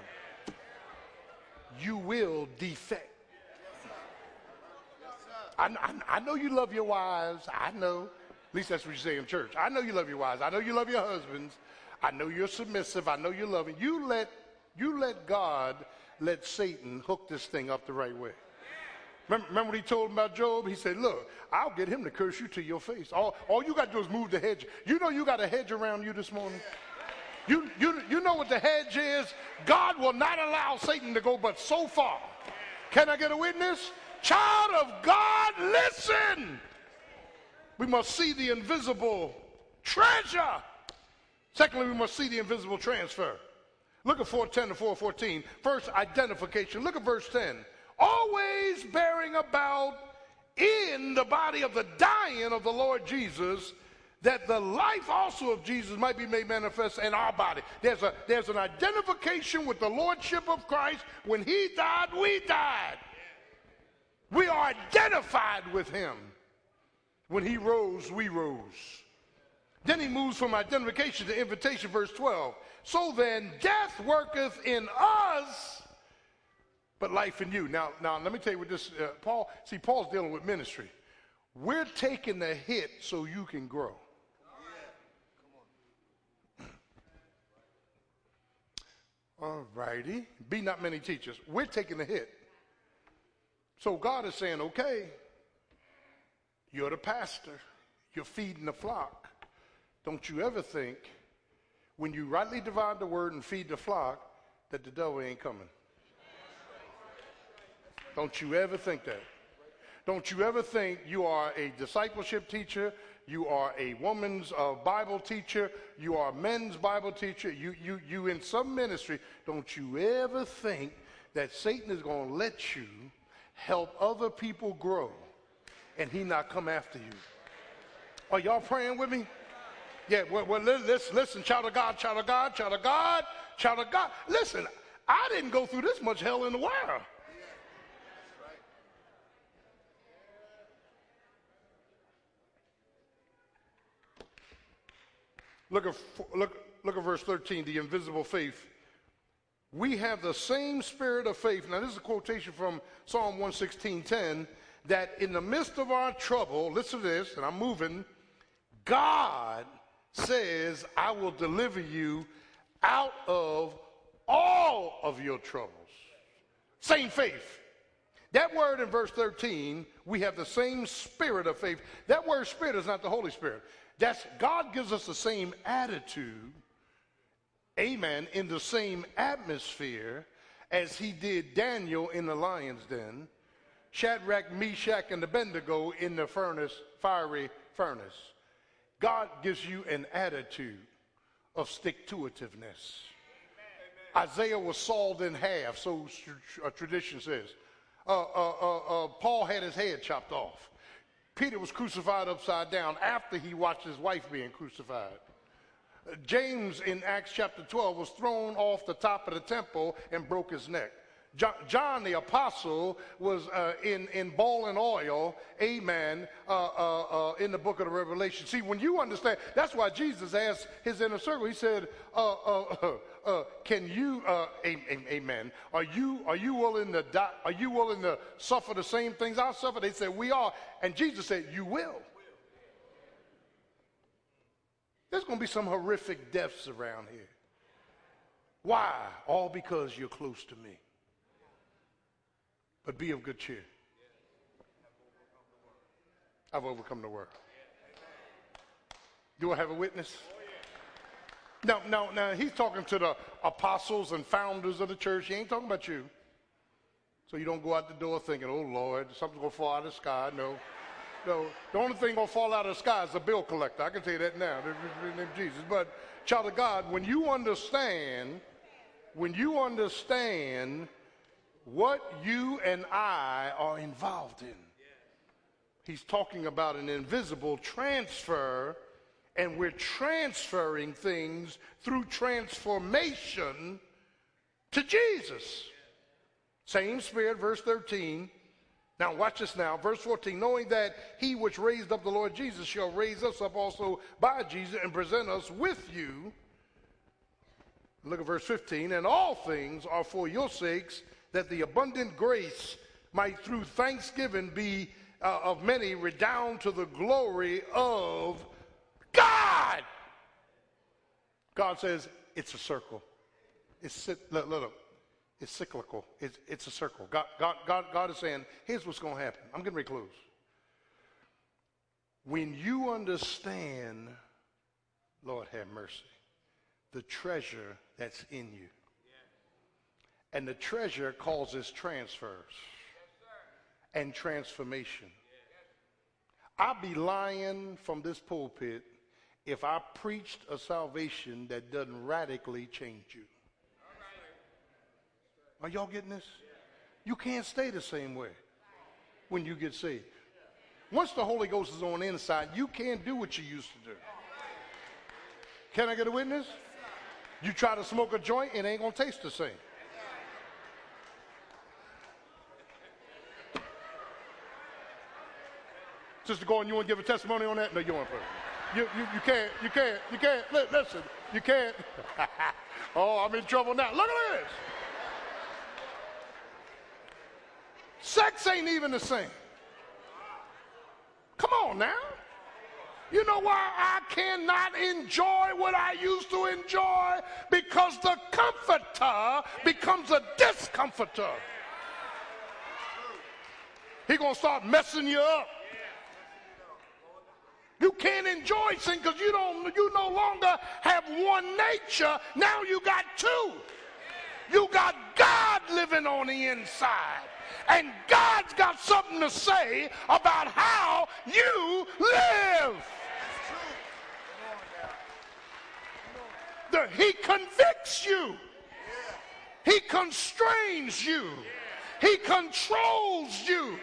you will defect. I, I, I, know you love your wives. I know. At least that's what you say in church. I know you love your wives. I know you love your husbands. I know you're submissive. I know you're loving. You let You let God let Satan hook this thing up the right way. Remember, remember what he told him about Job? He said, Look, I'll get him to curse you to your face. All, all you got to do is move the hedge. You know you got a hedge around you this morning? You, you, you know what the hedge is? God will not allow Satan to go but so far. Can I get a witness? Child of God, listen. We must see the invisible treasure. Secondly, we must see the invisible transfer. Look at 410 to 414. First, identification. Look at verse 10. Always bearing about in the body of the dying of the Lord Jesus, that the life also of Jesus might be made manifest in our body. There's, a, there's an identification with the Lordship of Christ. When he died, we died. We are identified with him. When he rose, we rose. Then he moves from identification to invitation, verse 12. So then, death worketh in us, but life in you. Now, now let me tell you what this, uh, Paul, see, Paul's dealing with ministry. We're taking the hit so you can grow. All righty. Be not many teachers. We're taking the hit. So God is saying, okay, you're the pastor, you're feeding the flock. Don't you ever think, when you rightly divide the word and feed the flock, that the devil ain't coming. Don't you ever think that. Don't you ever think you are a discipleship teacher, you are a woman's uh, Bible teacher, you are a men's Bible teacher, you, you, you in some ministry. Don't you ever think that Satan is going to let you help other people grow and he not come after you. Are y'all praying with me? Yeah, well, well listen, listen, child of God, child of God, child of God, child of God. Listen, I didn't go through this much hell in the world. Look at, look, look at verse 13, the invisible faith. We have the same spirit of faith. Now, this is a quotation from Psalm 116:10 that in the midst of our trouble, listen to this, and I'm moving, God says, I will deliver you out of all of your troubles. Same faith. That word in verse 13, we have the same spirit of faith. That word spirit is not the Holy Spirit. That's God gives us the same attitude, amen, in the same atmosphere as he did Daniel in the lion's den, Shadrach, Meshach, and Abednego in the furnace, fiery furnace. God gives you an attitude of stick to itiveness. Isaiah was sawed in half, so tradition says. Uh, uh, uh, uh, Paul had his head chopped off. Peter was crucified upside down after he watched his wife being crucified. James in Acts chapter 12 was thrown off the top of the temple and broke his neck. John, the apostle was uh, in, in boiling oil, amen, uh, uh, uh, in the book of the Revelation. See, when you understand, that's why Jesus asked his inner circle, he said, uh, uh, can you, amen, are you, are you willing to die, are you willing to suffer the same things I suffer? They said, we are. And Jesus said, you will. There's going to be some horrific deaths around here. Why? All because you're close to me. But be of good cheer. I've overcome the world. Do I have a witness? No, no, no. He's talking to the apostles and founders of the church. He ain't talking about you. So you don't go out the door thinking, oh, Lord, something's going to fall out of the sky. No. No. The only thing going to fall out of the sky is a bill collector. I can tell you that now. In the name of Jesus. But, child of God, when you understand, when you understand what you and I are involved in. He's talking about an invisible transfer, and we're transferring things through transformation to Jesus. Same spirit, verse 13. Now, watch this now. Verse 14 knowing that he which raised up the Lord Jesus shall raise us up also by Jesus and present us with you. Look at verse 15. And all things are for your sakes that the abundant grace might through thanksgiving be uh, of many redound to the glory of God. God says it's a circle. It's, look, look. It's cyclical. It's, it's a circle. God, God, God, God is saying, here's what's going to happen. I'm getting ready to close. When you understand, Lord have mercy, the treasure that's in you. And the treasure causes transfers and transformation. I'd be lying from this pulpit if I preached a salvation that doesn't radically change you. Are y'all getting this? You can't stay the same way when you get saved. Once the Holy Ghost is on the inside, you can't do what you used to do. Can I get a witness? You try to smoke a joint, it ain't gonna taste the same. Sister Gordon, you want to give a testimony on that? No, you want to. You, you, you can't, you can't, you can't. Listen, you can't. oh, I'm in trouble now. Look at this. Sex ain't even the same. Come on now. You know why I cannot enjoy what I used to enjoy? Because the comforter becomes a discomforter. He gonna start messing you up. You can't enjoy sin because you don't you no longer have one nature. Now you got two. You got God living on the inside. And God's got something to say about how you live. He convicts you. He constrains you. He controls you.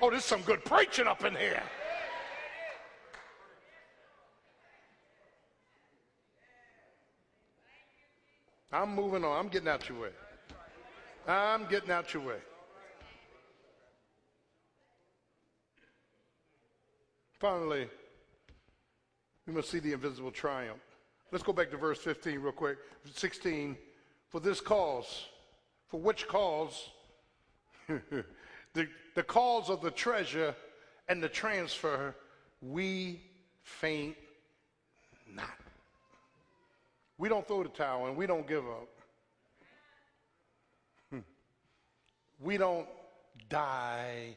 Oh, there's some good preaching up in here. I'm moving on. I'm getting out your way. I'm getting out your way. Finally, we must see the invisible triumph. Let's go back to verse 15 real quick. 16. For this cause, for which cause? the, the cause of the treasure and the transfer, we faint not. We don't throw the towel and we don't give up. Hmm. We don't die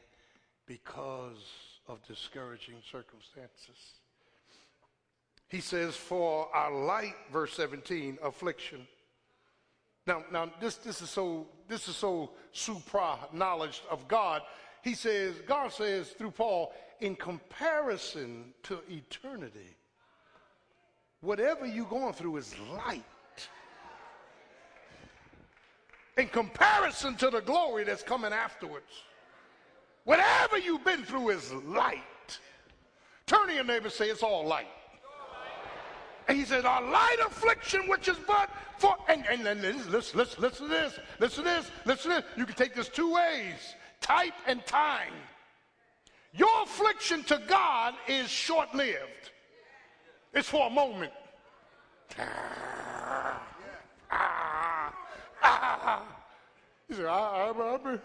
because of discouraging circumstances. He says, For our light, verse 17, affliction. Now, now this, this is so this is so supra knowledge of God. He says, God says through Paul, in comparison to eternity, whatever you're going through is light. In comparison to the glory that's coming afterwards. Whatever you've been through is light. Turn to your neighbor and say, It's all light. And he says, Our light affliction, which is but for, and, and, and listen, listen, listen to this, listen to this, listen to this. You can take this two ways type and time. Your affliction to God is short lived. It's for a moment. He said, I, I, I,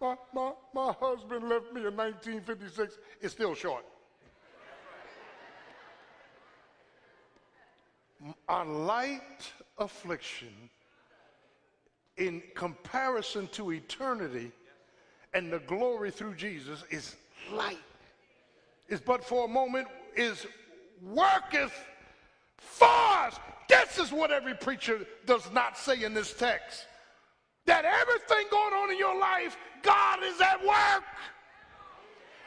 my, my, my husband left me in 1956. It's still short. A light affliction in comparison to eternity and the glory through Jesus is light. Is but for a moment, is worketh for us. This is what every preacher does not say in this text. That everything going on in your life, God is at work.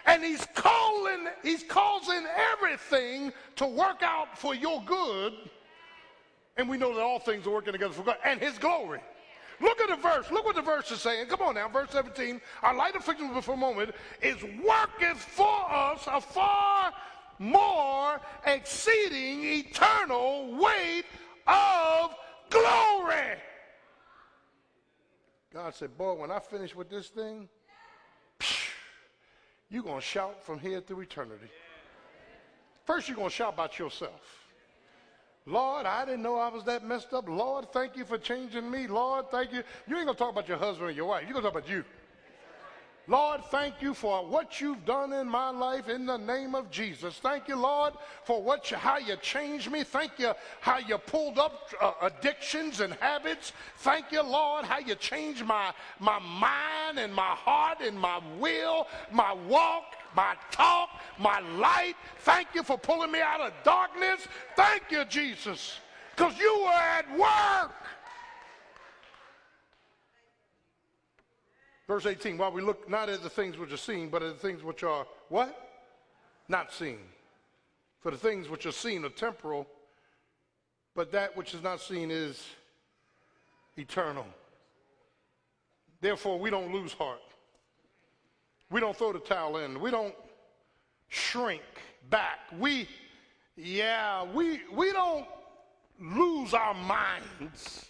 And he's calling, he's causing everything to work out for your good. And we know that all things are working together for God and his glory. Look at the verse. Look what the verse is saying. Come on now, verse 17. Our light affliction for a moment is worketh for us a far more exceeding eternal weight of glory. God said, Boy, when I finish with this thing, you're going to shout from here through eternity. First, you're going to shout about yourself. Lord, I didn't know I was that messed up. Lord, thank you for changing me. Lord, thank you. You ain't going to talk about your husband or your wife. You're going to talk about you. Lord, thank you for what you've done in my life in the name of Jesus. Thank you, Lord, for what you, how you changed me. Thank you how you pulled up uh, addictions and habits. Thank you, Lord, how you changed my, my mind and my heart and my will, my walk, my talk, my light. Thank you for pulling me out of darkness. Thank you, Jesus, because you were at work. Verse 18, while we look not at the things which are seen, but at the things which are what? Not seen. For the things which are seen are temporal, but that which is not seen is eternal. Therefore, we don't lose heart. We don't throw the towel in. We don't shrink back. We, yeah, we, we don't lose our minds.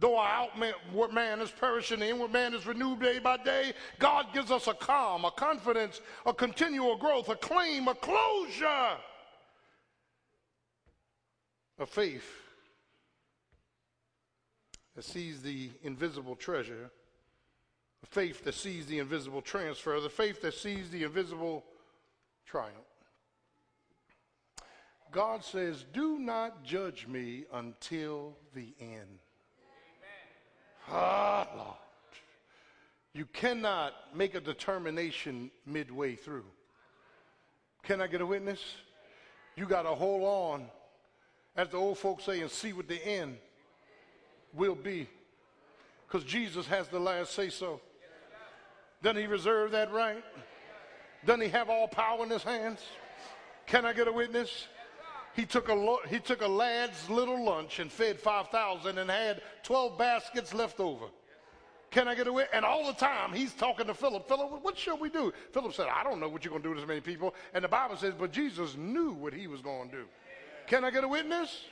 Though our outward man is perishing, the inward man is renewed day by day, God gives us a calm, a confidence, a continual growth, a claim, a closure, a faith that sees the invisible treasure, a faith that sees the invisible transfer, the faith that sees the invisible triumph. God says, Do not judge me until the end. Ah, Lord. You cannot make a determination midway through. Can I get a witness? You got to hold on, as the old folks say, and see what the end will be. Because Jesus has the last say so. Doesn't he reserve that right? Doesn't he have all power in his hands? Can I get a witness? He took a, he took a lad's little lunch and fed 5,000 and had 12 baskets left over. Can I get away? And all the time he's talking to Philip. Philip, what shall we do? Philip said, I don't know what you're going to do to this many people. And the Bible says, but Jesus knew what he was going to do. Can I get a witness?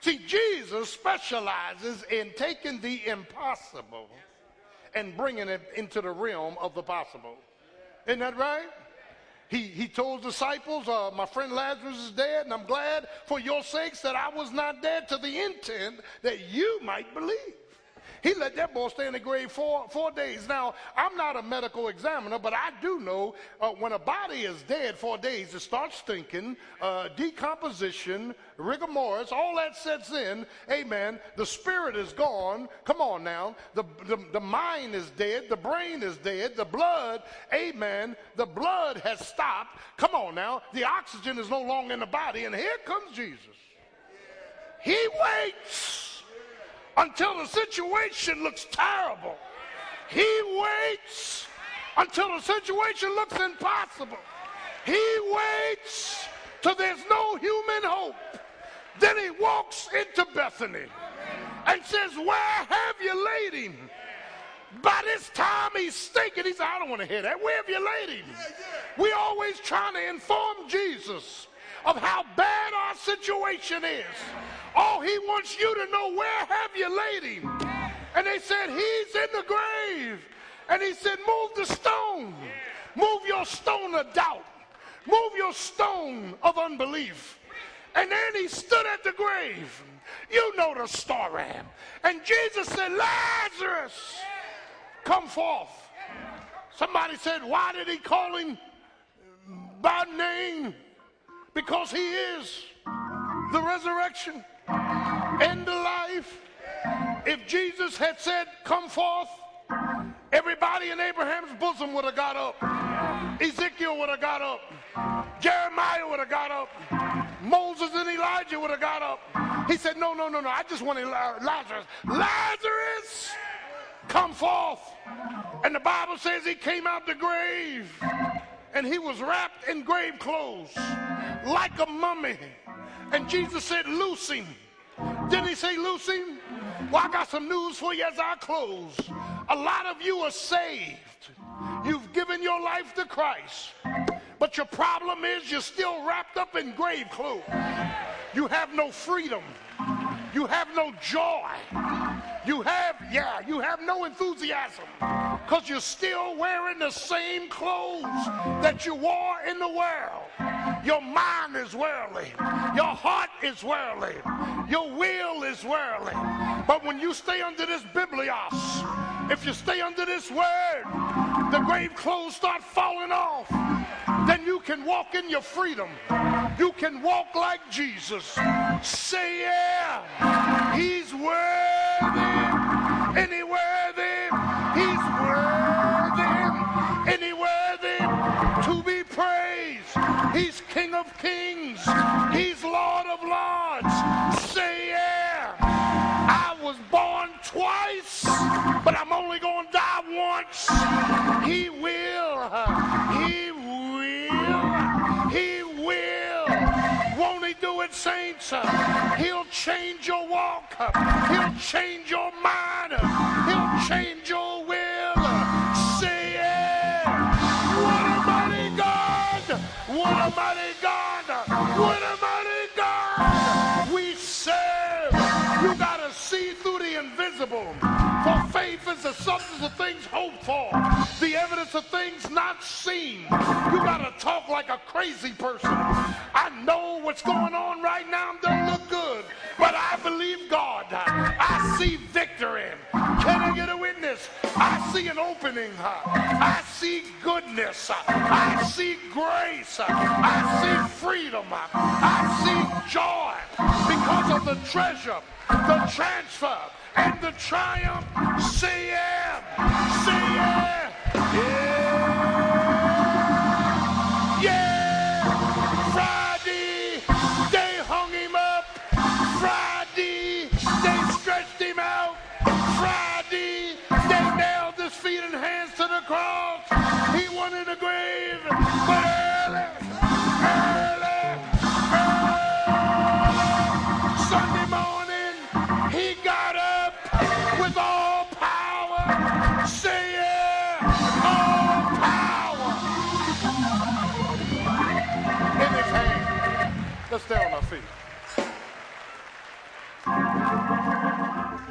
See, Jesus specializes in taking the impossible and bringing it into the realm of the possible. Isn't that right? He, he told disciples, uh, My friend Lazarus is dead, and I'm glad for your sakes that I was not dead to the intent that you might believe. He let that boy stay in the grave four, four days. Now, I'm not a medical examiner, but I do know uh, when a body is dead four days, it starts stinking, uh, decomposition, rigor mortis, all that sets in. Amen. The spirit is gone. Come on now. The, the, the mind is dead. The brain is dead. The blood, amen. The blood has stopped. Come on now. The oxygen is no longer in the body. And here comes Jesus. He waits until the situation looks terrible. He waits until the situation looks impossible. He waits till there's no human hope. Then he walks into Bethany and says, Where have you laid him? By this time he's stinking. He said, I don't want to hear that. Where have you laid him? We always trying to inform Jesus of how bad our situation is. Oh, he wants you to know where have you laid him? And they said, He's in the grave. And he said, Move the stone. Move your stone of doubt. Move your stone of unbelief. And then he stood at the grave. You know the story. And Jesus said, Lazarus, come forth. Somebody said, Why did he call him by name? Because he is the resurrection and the life, if Jesus had said, Come forth, everybody in Abraham's bosom would have got up. Ezekiel would have got up. Jeremiah would have got up. Moses and Elijah would have got up. He said, No, no, no, no. I just want Lazarus. Lazarus, come forth. And the Bible says he came out the grave and he was wrapped in grave clothes like a mummy. And Jesus said, Loose him. Didn't he say, loose him? Well, I got some news for you as I close. A lot of you are saved. You've given your life to Christ. But your problem is you're still wrapped up in grave clothes. You have no freedom. You have no joy. You have, yeah, you have no enthusiasm because you're still wearing the same clothes that you wore in the world. Your mind is worldly. Your heart is worldly. Your will is worldly. But when you stay under this Biblios, if you stay under this word, the grave clothes start falling off. Then you can walk in your freedom. You can walk like Jesus. Say, yeah, he's worthy. He worthy. He's worthy. He worthy to be praised. He's King of kings. He's Lord of lords. Say, yeah. I was born twice, but I'm only going to die once. He will. He will. He will. Won't he do it, saints? He'll change your walk. He'll change your mind. He'll change your will. Say yeah. What a mighty God. What a mighty God. What a mighty For faith is the substance of things hoped for, the evidence of things not seen. You got to talk like a crazy person. I know what's going on right now don't look good, but I believe God. I see victory. Can I get a witness? I see an opening. I see goodness. I see grace. I see freedom. I see joy because of the treasure, the transfer, and the triumph. Say yeah. Yeah.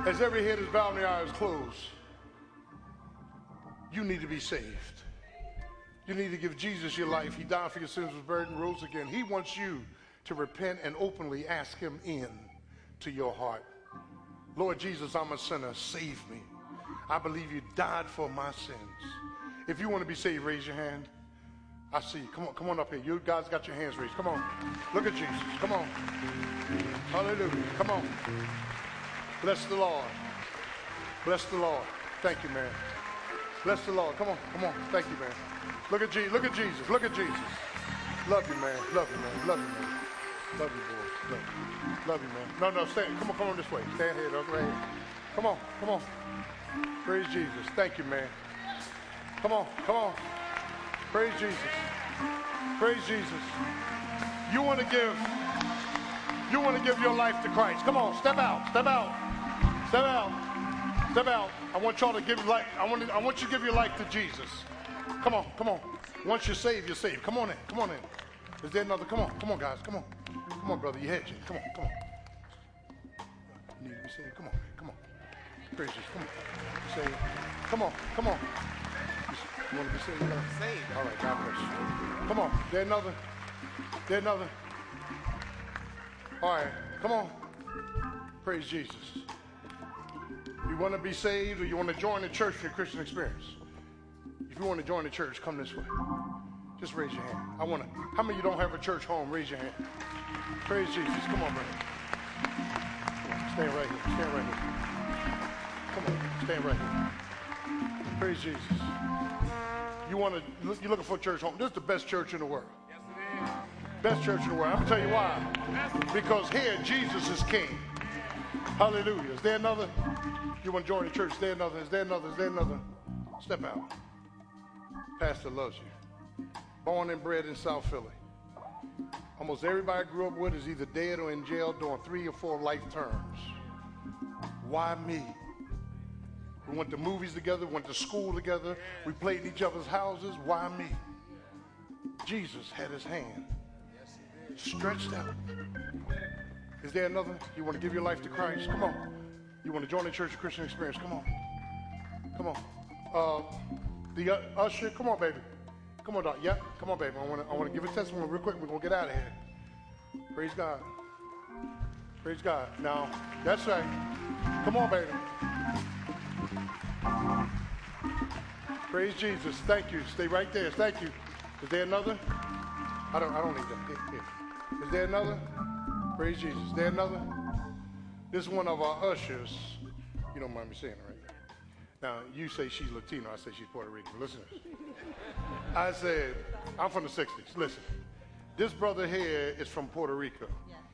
As every head is bowed and the eyes closed, you need to be saved. You need to give Jesus your life. He died for your sins, was buried, and rose again. He wants you to repent and openly ask Him in to your heart. Lord Jesus, I'm a sinner. Save me. I believe you died for my sins. If you want to be saved, raise your hand. I see you. Come on, come on up here. You guys got your hands raised. Come on. Look at Jesus. Come on. Hallelujah. Come on. Bless the Lord. Bless the Lord. Thank you, man. Bless the Lord. Come on, come on. Thank you, man. Look at Jesus. Look at Jesus. Look at Jesus. Love you, man. Love you, man. Love you, man. Love you, boy. Love you. Love you, man. No, no, stand. Come on, come on this way. Stand here. Right here. Come on, come on. Praise Jesus. Thank you, man. Come on, come on. Praise Jesus. Praise Jesus. You want to give, you want to give your life to Christ. Come on, step out, step out, step out, step out. I want y'all to give life, I want, I want you to give your life to Jesus. Come on, come on. Once you're saved, you're saved. Come on in, come on in. Is there another? Come on, come on, guys, come on. Come on, brother, you're hedging. Come on, come on. You need to be saved. Come on, come on. Praise Jesus, come on. Saved. Come on, come on. You want to be saved? You gotta- Saved. All right, God bless you. Come on, there another. There another. All right, come on. Praise Jesus. You want to be saved or you want to join the church for your Christian experience? If you want to join the church, come this way. Just raise your hand. I want to. How many of you don't have a church home? Raise your hand. Praise Jesus. Come on, brother. Stand right here. Stand right here. Come on, stand right here. Praise Jesus. You want to? You're looking for a church home. This is the best church in the world. Yes, it is. Best church in the world. I'm gonna tell you why. Because here Jesus is King. Hallelujah. Is there another? You want to join the church? There another? Is there another? There another? Step out. Pastor loves you. Born and bred in South Philly. Almost everybody I grew up with is either dead or in jail doing three or four life terms. Why me? We went to movies together, went to school together, we played in each other's houses. Why me? Jesus had his hand stretched out. Is there another? You want to give your life to Christ? Come on. You want to join the Church of Christian Experience? Come on. Come on. Uh, the uh, usher, come on, baby. Come on, Doc. Yeah, come on, baby. I want to I want to give a testimony real quick. We're gonna get out of here. Praise God. Praise God. Now, that's right. Come on, baby. Praise Jesus. Thank you. Stay right there. Thank you. Is there another? I don't. I don't need that. Is there another? Praise Jesus. Is there another? This is one of our ushers. You don't mind me saying it, right? Now you say she's Latino. I say she's Puerto Rican. Listen. I said I'm from the '60s. Listen. This brother here is from Puerto Rico.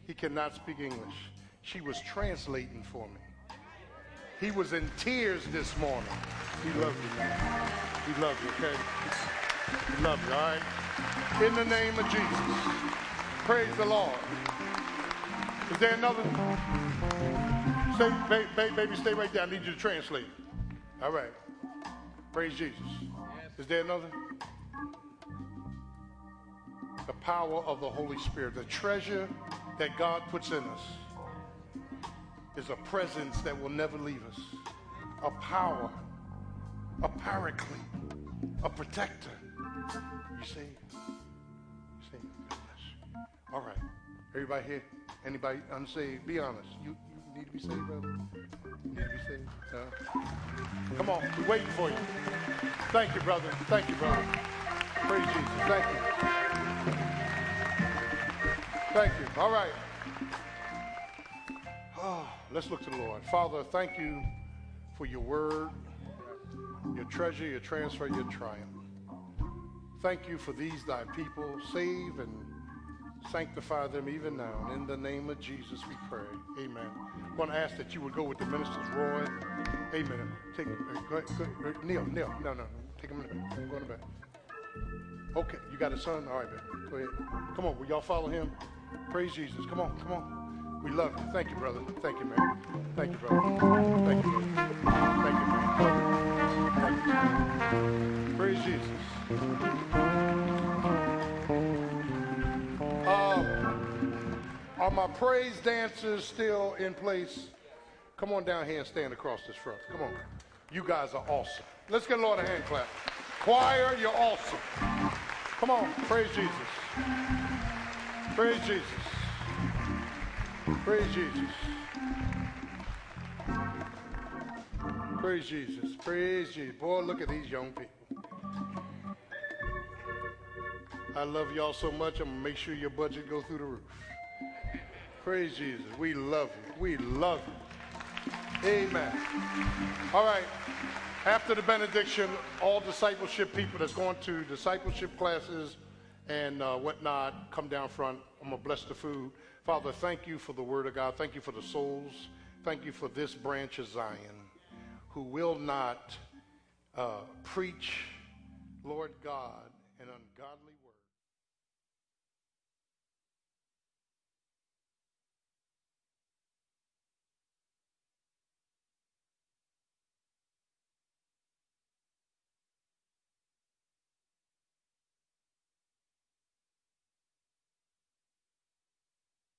He cannot speak English. She was translating for me. He was in tears this morning. He loved you. man. He loved you, okay? He loved you, all right? In the name of Jesus. Praise the Lord. Is there another? Stay, ba- ba- baby, stay right there. I need you to translate. All right. Praise Jesus. Is there another? The power of the Holy Spirit, the treasure that God puts in us is a presence that will never leave us, a power, a paraclete, a protector. You see? You see? All right. Everybody here? Anybody unsaved? Be honest. You need to be saved, brother? Need to be saved? Come on. We're waiting for you. Thank you, brother. Thank you, brother. Praise Jesus. Thank you. Thank you. All right. Oh, let's look to the Lord. Father, thank you for your word, your treasure, your transfer, your triumph. Thank you for these thy people. Save and sanctify them even now. In the name of Jesus we pray. Amen. I'm going to ask that you would go with the ministers, Roy. Amen. Take, uh, go, go, go, Neil, Neil. No, no. Take him in the back. Go in the back. Okay, you got a son? All right, baby. Go ahead. Come on, will y'all follow him? Praise Jesus. Come on, come on. We love you. Thank you, brother. Thank you, man. Thank you, brother. Thank you, brother. Thank you, man. Thank you. Praise Jesus. Are my praise dancers still in place? Come on down here and stand across this front. Come on. You guys are awesome. Let's get Lord a hand clap. Choir, you're awesome. Come on. Praise Jesus. Praise Jesus. Praise Jesus. Praise Jesus. Praise Jesus. Boy, look at these young people. I love y'all so much, I'm going to make sure your budget go through the roof. Praise Jesus. We love you. We love you. Amen. All right. After the benediction, all discipleship people that's going to discipleship classes and uh, whatnot, come down front. I'm going to bless the food. Father, thank you for the word of God. Thank you for the souls. Thank you for this branch of Zion who will not uh, preach, Lord God, an ungodly